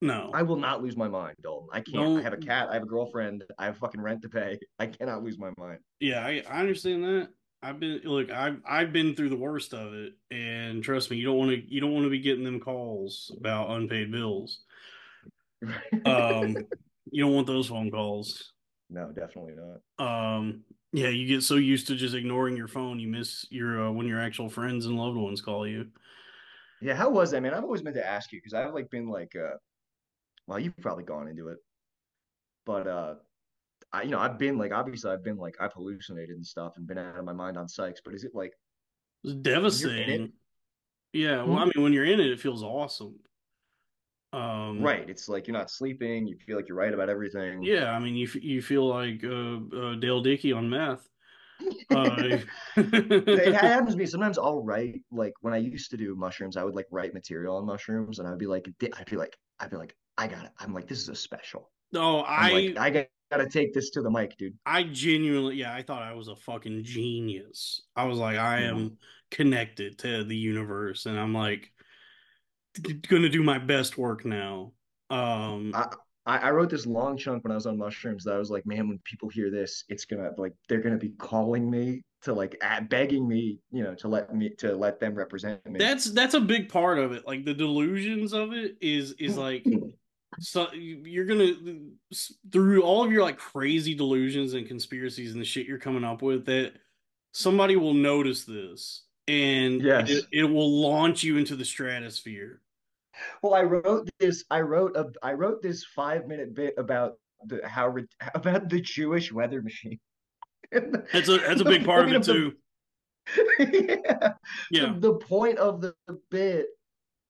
no. I will not lose my mind, Dalton. I can't. I have a cat. I have a girlfriend. I have fucking rent to pay. I cannot lose my mind. Yeah, I, I understand that. I've been look, I've I've been through the worst of it, and trust me, you don't want to you don't want to be getting them calls about unpaid bills. Um, you don't want those phone calls. no, definitely not. Um, yeah, you get so used to just ignoring your phone, you miss your uh, when your actual friends and loved ones call you. Yeah, how was that, man? I've always meant to ask you because I've like been like, uh, well, you've probably gone into it, but uh, I, you know, I've been like, obviously, I've been like, I've hallucinated and stuff and been out of my mind on psychs. But is it like, It's When it- devastating. Yeah, well, Hmm? I mean, when you're in it, it feels awesome. Um, right? It's like you're not sleeping. You feel like you're right about everything. Yeah, I mean, you f- you feel like uh, uh, Dale Dickey on meth. Uh, it happens to me sometimes. I'll write like when I used to do mushrooms, I would like write material on mushrooms, and I'd be like, I'd be like, I'd be like, I got it. I'm like, this is a special. no, I'm I like, I got to take this to the mic, dude. I genuinely, yeah, I thought I was a fucking genius. I was like, I am Mhm. connected to the universe, and I'm like, gonna do my best work now. Um, I, I wrote this long chunk when I was on mushrooms that I was like, man, when people hear this, it's gonna like they're gonna be calling me to like begging me, you know, to let me to let them represent me. that's that's a big part of it. Like the delusions of it is is like so you're gonna through all of your like crazy delusions and conspiracies and the shit you're coming up with that somebody will notice this and Yes. it, it will launch you into the stratosphere. Well, I wrote this. I wrote a. I wrote this five minute bit about the how about the Jewish weather machine. That's a that's a big part of it the- too. yeah. Yeah. The, the point of the bit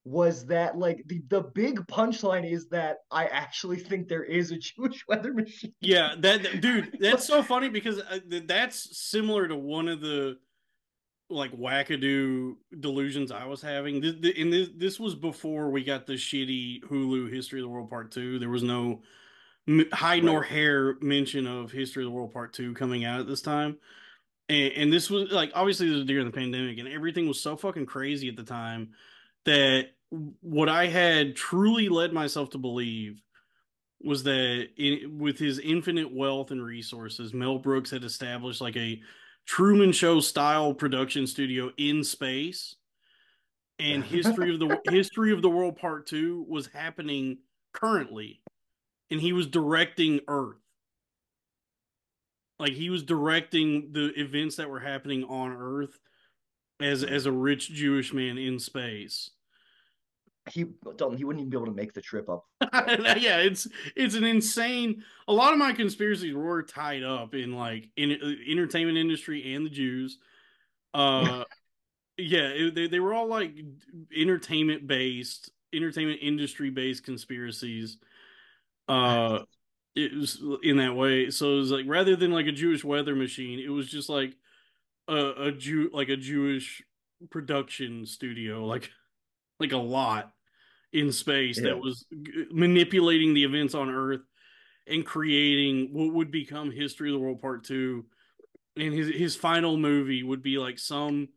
was that like the, the big punchline is that I actually think there is a Jewish weather machine. Yeah, that dude, that's so funny because uh, that's similar to one of the like wackadoo delusions I was having. This, and this this was before we got the shitty Hulu History of the World Part Two. There was no hide nor hair mention of History of the World Part Two coming out at this time. And, and this was like obviously this was during the pandemic, and everything was so fucking crazy at the time that what I had truly led myself to believe was that in, with his infinite wealth and resources, Mel Brooks had established like a Truman Show style production studio in space, and history of the history of the world part two was happening currently, and he was directing Earth. Like he was directing the events that were happening on Earth as as a rich Jewish man in space. He Dalton, he wouldn't even be able to make the trip up. yeah, it's it's an insane. A lot of my conspiracies were tied up in like in uh, entertainment industry and the Jews. Uh, yeah, it, they they were all like entertainment based, entertainment industry based conspiracies. Uh, it was in that way. So it was like rather than like a Jewish weather machine, it was just like a, a Jew like a Jewish production studio, like like a lot in space yeah. that was manipulating the events on Earth and creating what would become History of the World Part Two. And his his final movie would be like some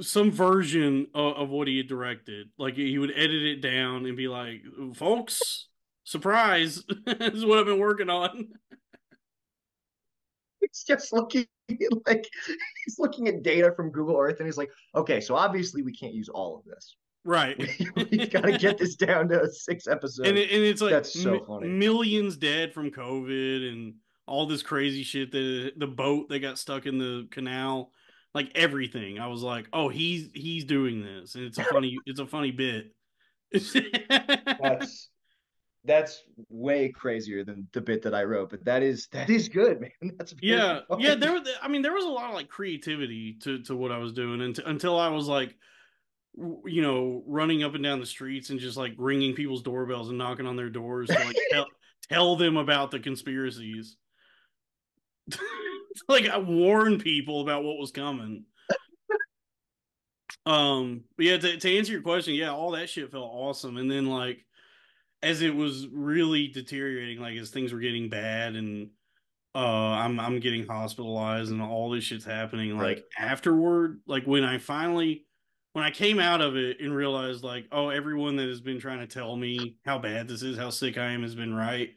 some version of, of what he had directed. Like he would edit it down and be like, "Folks, surprise! this is what I've been working on." It's just looking like he's looking at data from Google Earth and he's like, okay, so obviously we can't use all of this. Right. we, we got to get this down to six episodes. And, it, and it's like that's so m- funny. Millions dead from COVID and all this crazy shit. The the boat that got stuck in the canal, like everything. I was like, oh, he's he's doing this, and it's a funny it's a funny bit. that's that's way crazier than the bit that I wrote, but that is that is good, man. That's yeah, funny. yeah. There, I mean, there was a lot of like creativity to to what I was doing, and until I was like, you know, running up and down the streets and just like ringing people's doorbells and knocking on their doors to like tell tell them about the conspiracies. like I warn people about what was coming. Um, but yeah, to, to answer your question, yeah, all that shit felt awesome, and then like as it was really deteriorating, like as things were getting bad and uh I'm I'm getting hospitalized and all this shit's happening, like right. afterward, like when I finally when I came out of it and realized like, oh, everyone that has been trying to tell me how bad this is, how sick I am has been right.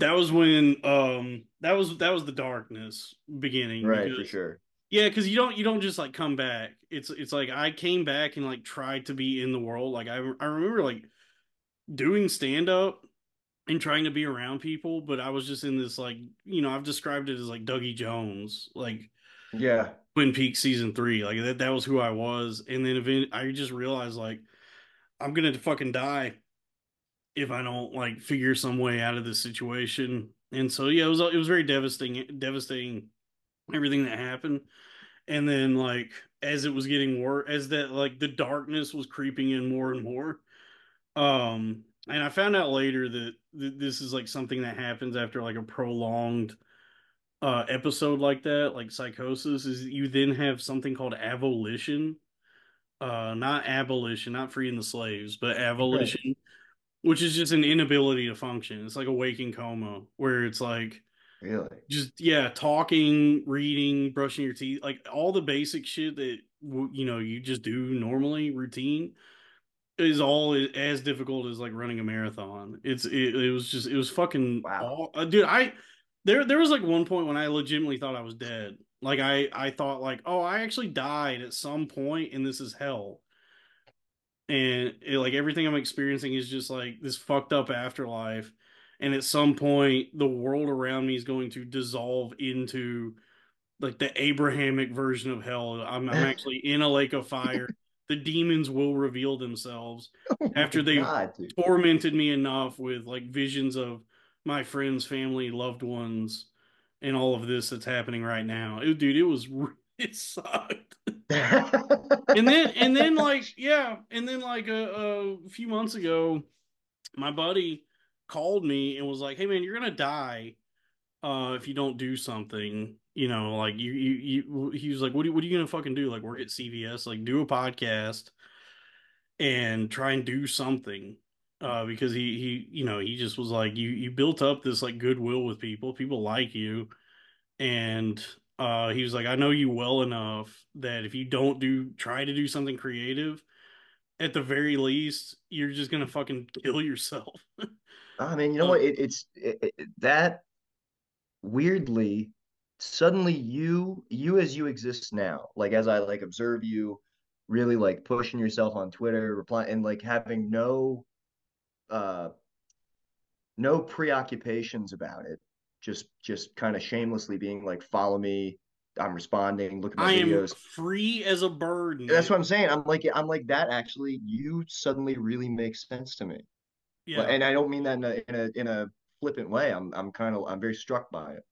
That was when um that was that was the darkness beginning. Right, because, for sure. Yeah, because you don't you don't just like come back. It's it's like I came back and like tried to be in the world. Like I I remember like doing stand up and trying to be around people, but I was just in this like, you know, I've described it as like Dougie Jones, like yeah, Twin Peaks season three, like that that was who I was, and then event I just realized like I'm gonna fucking die if I don't like figure some way out of this situation, and so yeah, it was it was very devastating, devastating everything that happened, and then like as it was getting worse, as that like the darkness was creeping in more and more um, and I found out later that th- this is like something that happens after like a prolonged uh episode like that, like psychosis, is you then have something called avolition. Uh not abolition, not freeing the slaves, but avolition, right. which is just an inability to function. It's like a waking coma where it's like Really? Just yeah, talking, reading, brushing your teeth, like all the basic shit that you know you just do normally, routine is all as difficult as like running a marathon. It's it, it was just it was fucking wow, all, uh, dude. I there there was like one point when I legitimately thought I was dead. Like I I thought like oh I actually died at some point and this is hell. And it, like everything I'm experiencing is just like this fucked up afterlife. And at some point, the world around me is going to dissolve into like the Abrahamic version of hell. I'm, I'm actually in a lake of fire the demons will reveal themselves oh after they tormented me enough with like visions of my friends, family, loved ones, and all of this that's happening right now. It, dude, it was it sucked. and then and then like yeah, and then like a, a few months ago, my buddy called me and was like, "Hey man, you're gonna die uh, if you don't do something." You know, like you you, you he was like, "What are, what are you gonna fucking do? Like work at CVS? Like do a podcast and try and do something." Uh, because he he you know he just was like you you built up this like goodwill with people people like you and uh, he was like, I know you well enough that if you don't do try to do something creative, at the very least, you're just gonna fucking kill yourself. I mean, you know what? It, it's it, it, that weirdly, suddenly you you as you exist now, like as I like observe you, really like pushing yourself on Twitter, reply and like having no uh no preoccupations about it just just kind of shamelessly being like, follow me. I'm responding. Look at my I videos. am free as a bird. That's what I'm saying. I'm like I'm like that. Actually, you suddenly really make sense to me. Yeah, And I don't mean that in a in a in a flippant way. I'm I'm kind of I'm very struck by it.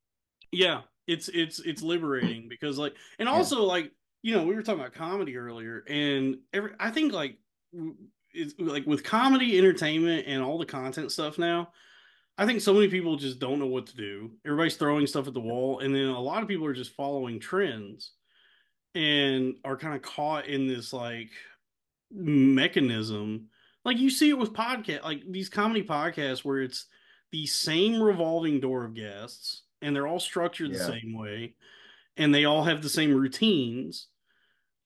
yeah. It's it's it's liberating because like, and also like you know we were talking about comedy earlier, and every I think like it's like with comedy, entertainment, and all the content stuff now. I think so many people just don't know what to do. Everybody's throwing stuff at the wall, and then a lot of people are just following trends and are kind of caught in this like mechanism. Like you see it with podcast, like these comedy podcasts where it's the same revolving door of guests, and they're all structured the Yeah. same way, and they all have the same routines.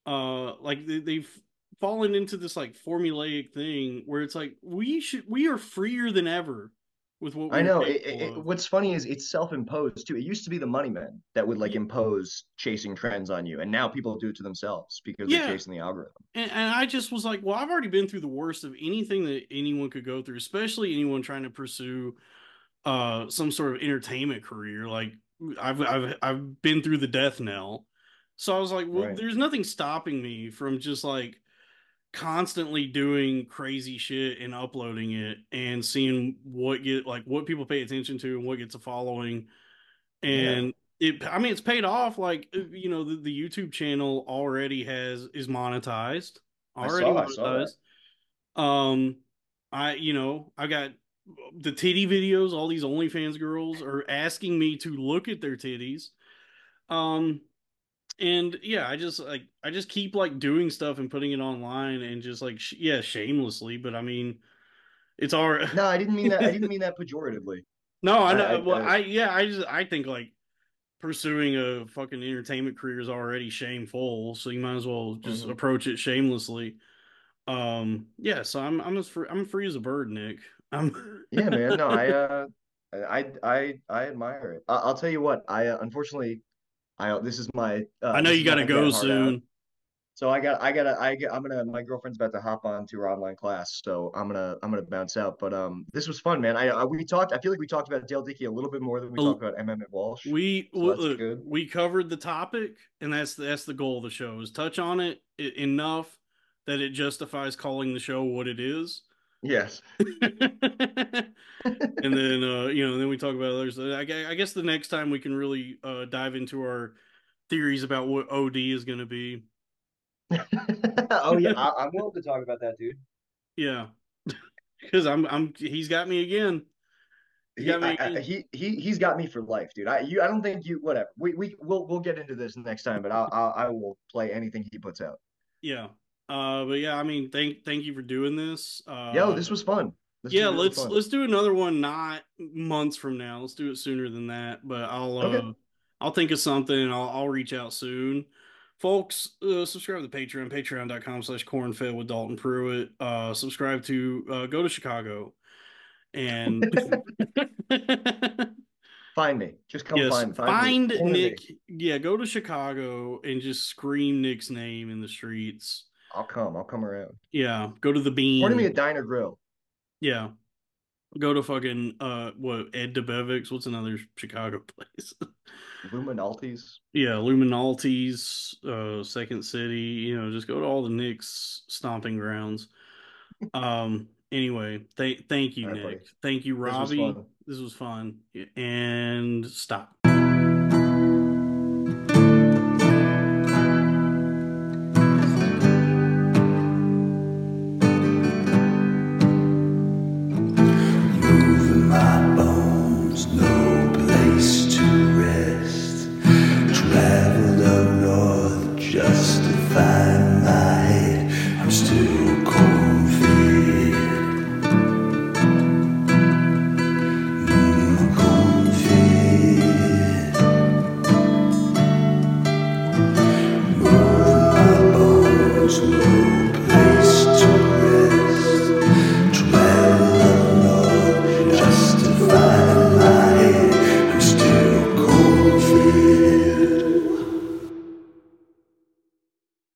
Uh, like they, they've fallen into this like formulaic thing where it's like we should we are freer than ever with what I know. It, it, what's funny is it's self-imposed too. It used to be the money men that would like Yeah. impose chasing trends on you, and now people do it to themselves because Yeah. they're chasing the algorithm. And, and I just was like, well, I've already been through the worst of anything that anyone could go through, especially anyone trying to pursue uh some sort of entertainment career. Like I've I've I've been through the death knell. So I was like, well, Right. there's nothing stopping me from just like constantly doing crazy shit and uploading it and seeing what get like what people pay attention to and what gets a following. And it I mean it's paid off like uh, you know the, the YouTube channel already has is monetized. I Already I saw monetized. Um I you know, I got the titty videos, all these OnlyFans girls are asking me to look at their titties. Um and yeah, I just like I just keep like doing stuff and putting it online and just like sh- yeah, shamelessly, but I mean it's all right. No, I didn't mean that. I didn't mean that pejoratively. No, I know. I- I- well, I- I yeah, I just I think like pursuing a fucking entertainment career is already shameful, so you might as well just Mhm. approach it shamelessly. Um, yeah, so I'm I'm as free I'm free as a bird, Nik. I'm Yeah, man. No, I uh, I I I admire it. I, I'll tell you what. I uh, unfortunately, I this is my. Uh, I know you got to go hard out. soon. So I got I gotta I get I'm gonna my girlfriend's about to hop on to her online class, so I'm gonna I'm gonna bounce out. But um, this was fun, man. I, I we talked. I feel like we talked about Dale Dickey a little bit more than we talked about. Emmet Walsh. We So look, we covered the topic, and that's that's the goal of the show is touch on it enough that it justifies calling the show what it is. Yes. and then uh you know then we talk about others I, I guess the next time we can really uh dive into our theories about what od is going to be oh yeah, I, I'm willing to talk about that, dude. yeah because i'm i'm he's got me again He, got me I- I- again. he he he's got me for life, dude. I you I don't think you whatever. We we we'll we'll get into this next time, but I'll, I'll I will play anything he puts out. yeah uh but yeah i mean thank thank you for doing this uh Yo, this was fun. This was yeah really let's fun. let's do another one not months from now let's do it sooner than that but i'll uh i'll think of something and i'll, I'll reach out soon folks uh, subscribe to patreon patreon.com slash cornfed with dalton pruitt uh subscribe to uh go to chicago and Find me. Just come yes find find, find. Corner me. nik yeah go to chicago and just scream nik's name in the streets I'll come. I'll come around. yeah go to the bean Corner me at Diner Grill. Yeah. Go to fucking uh what Ed Debevic's, what's another Chicago place? Lou Malnati's. yeah, Lou Malnati's, uh Second City, you know, just go to all the Nik's stomping grounds. Um anyway, thank thank you, right, Nik. buddy. Thank you, was Robbie. fun. This was fun. And stop.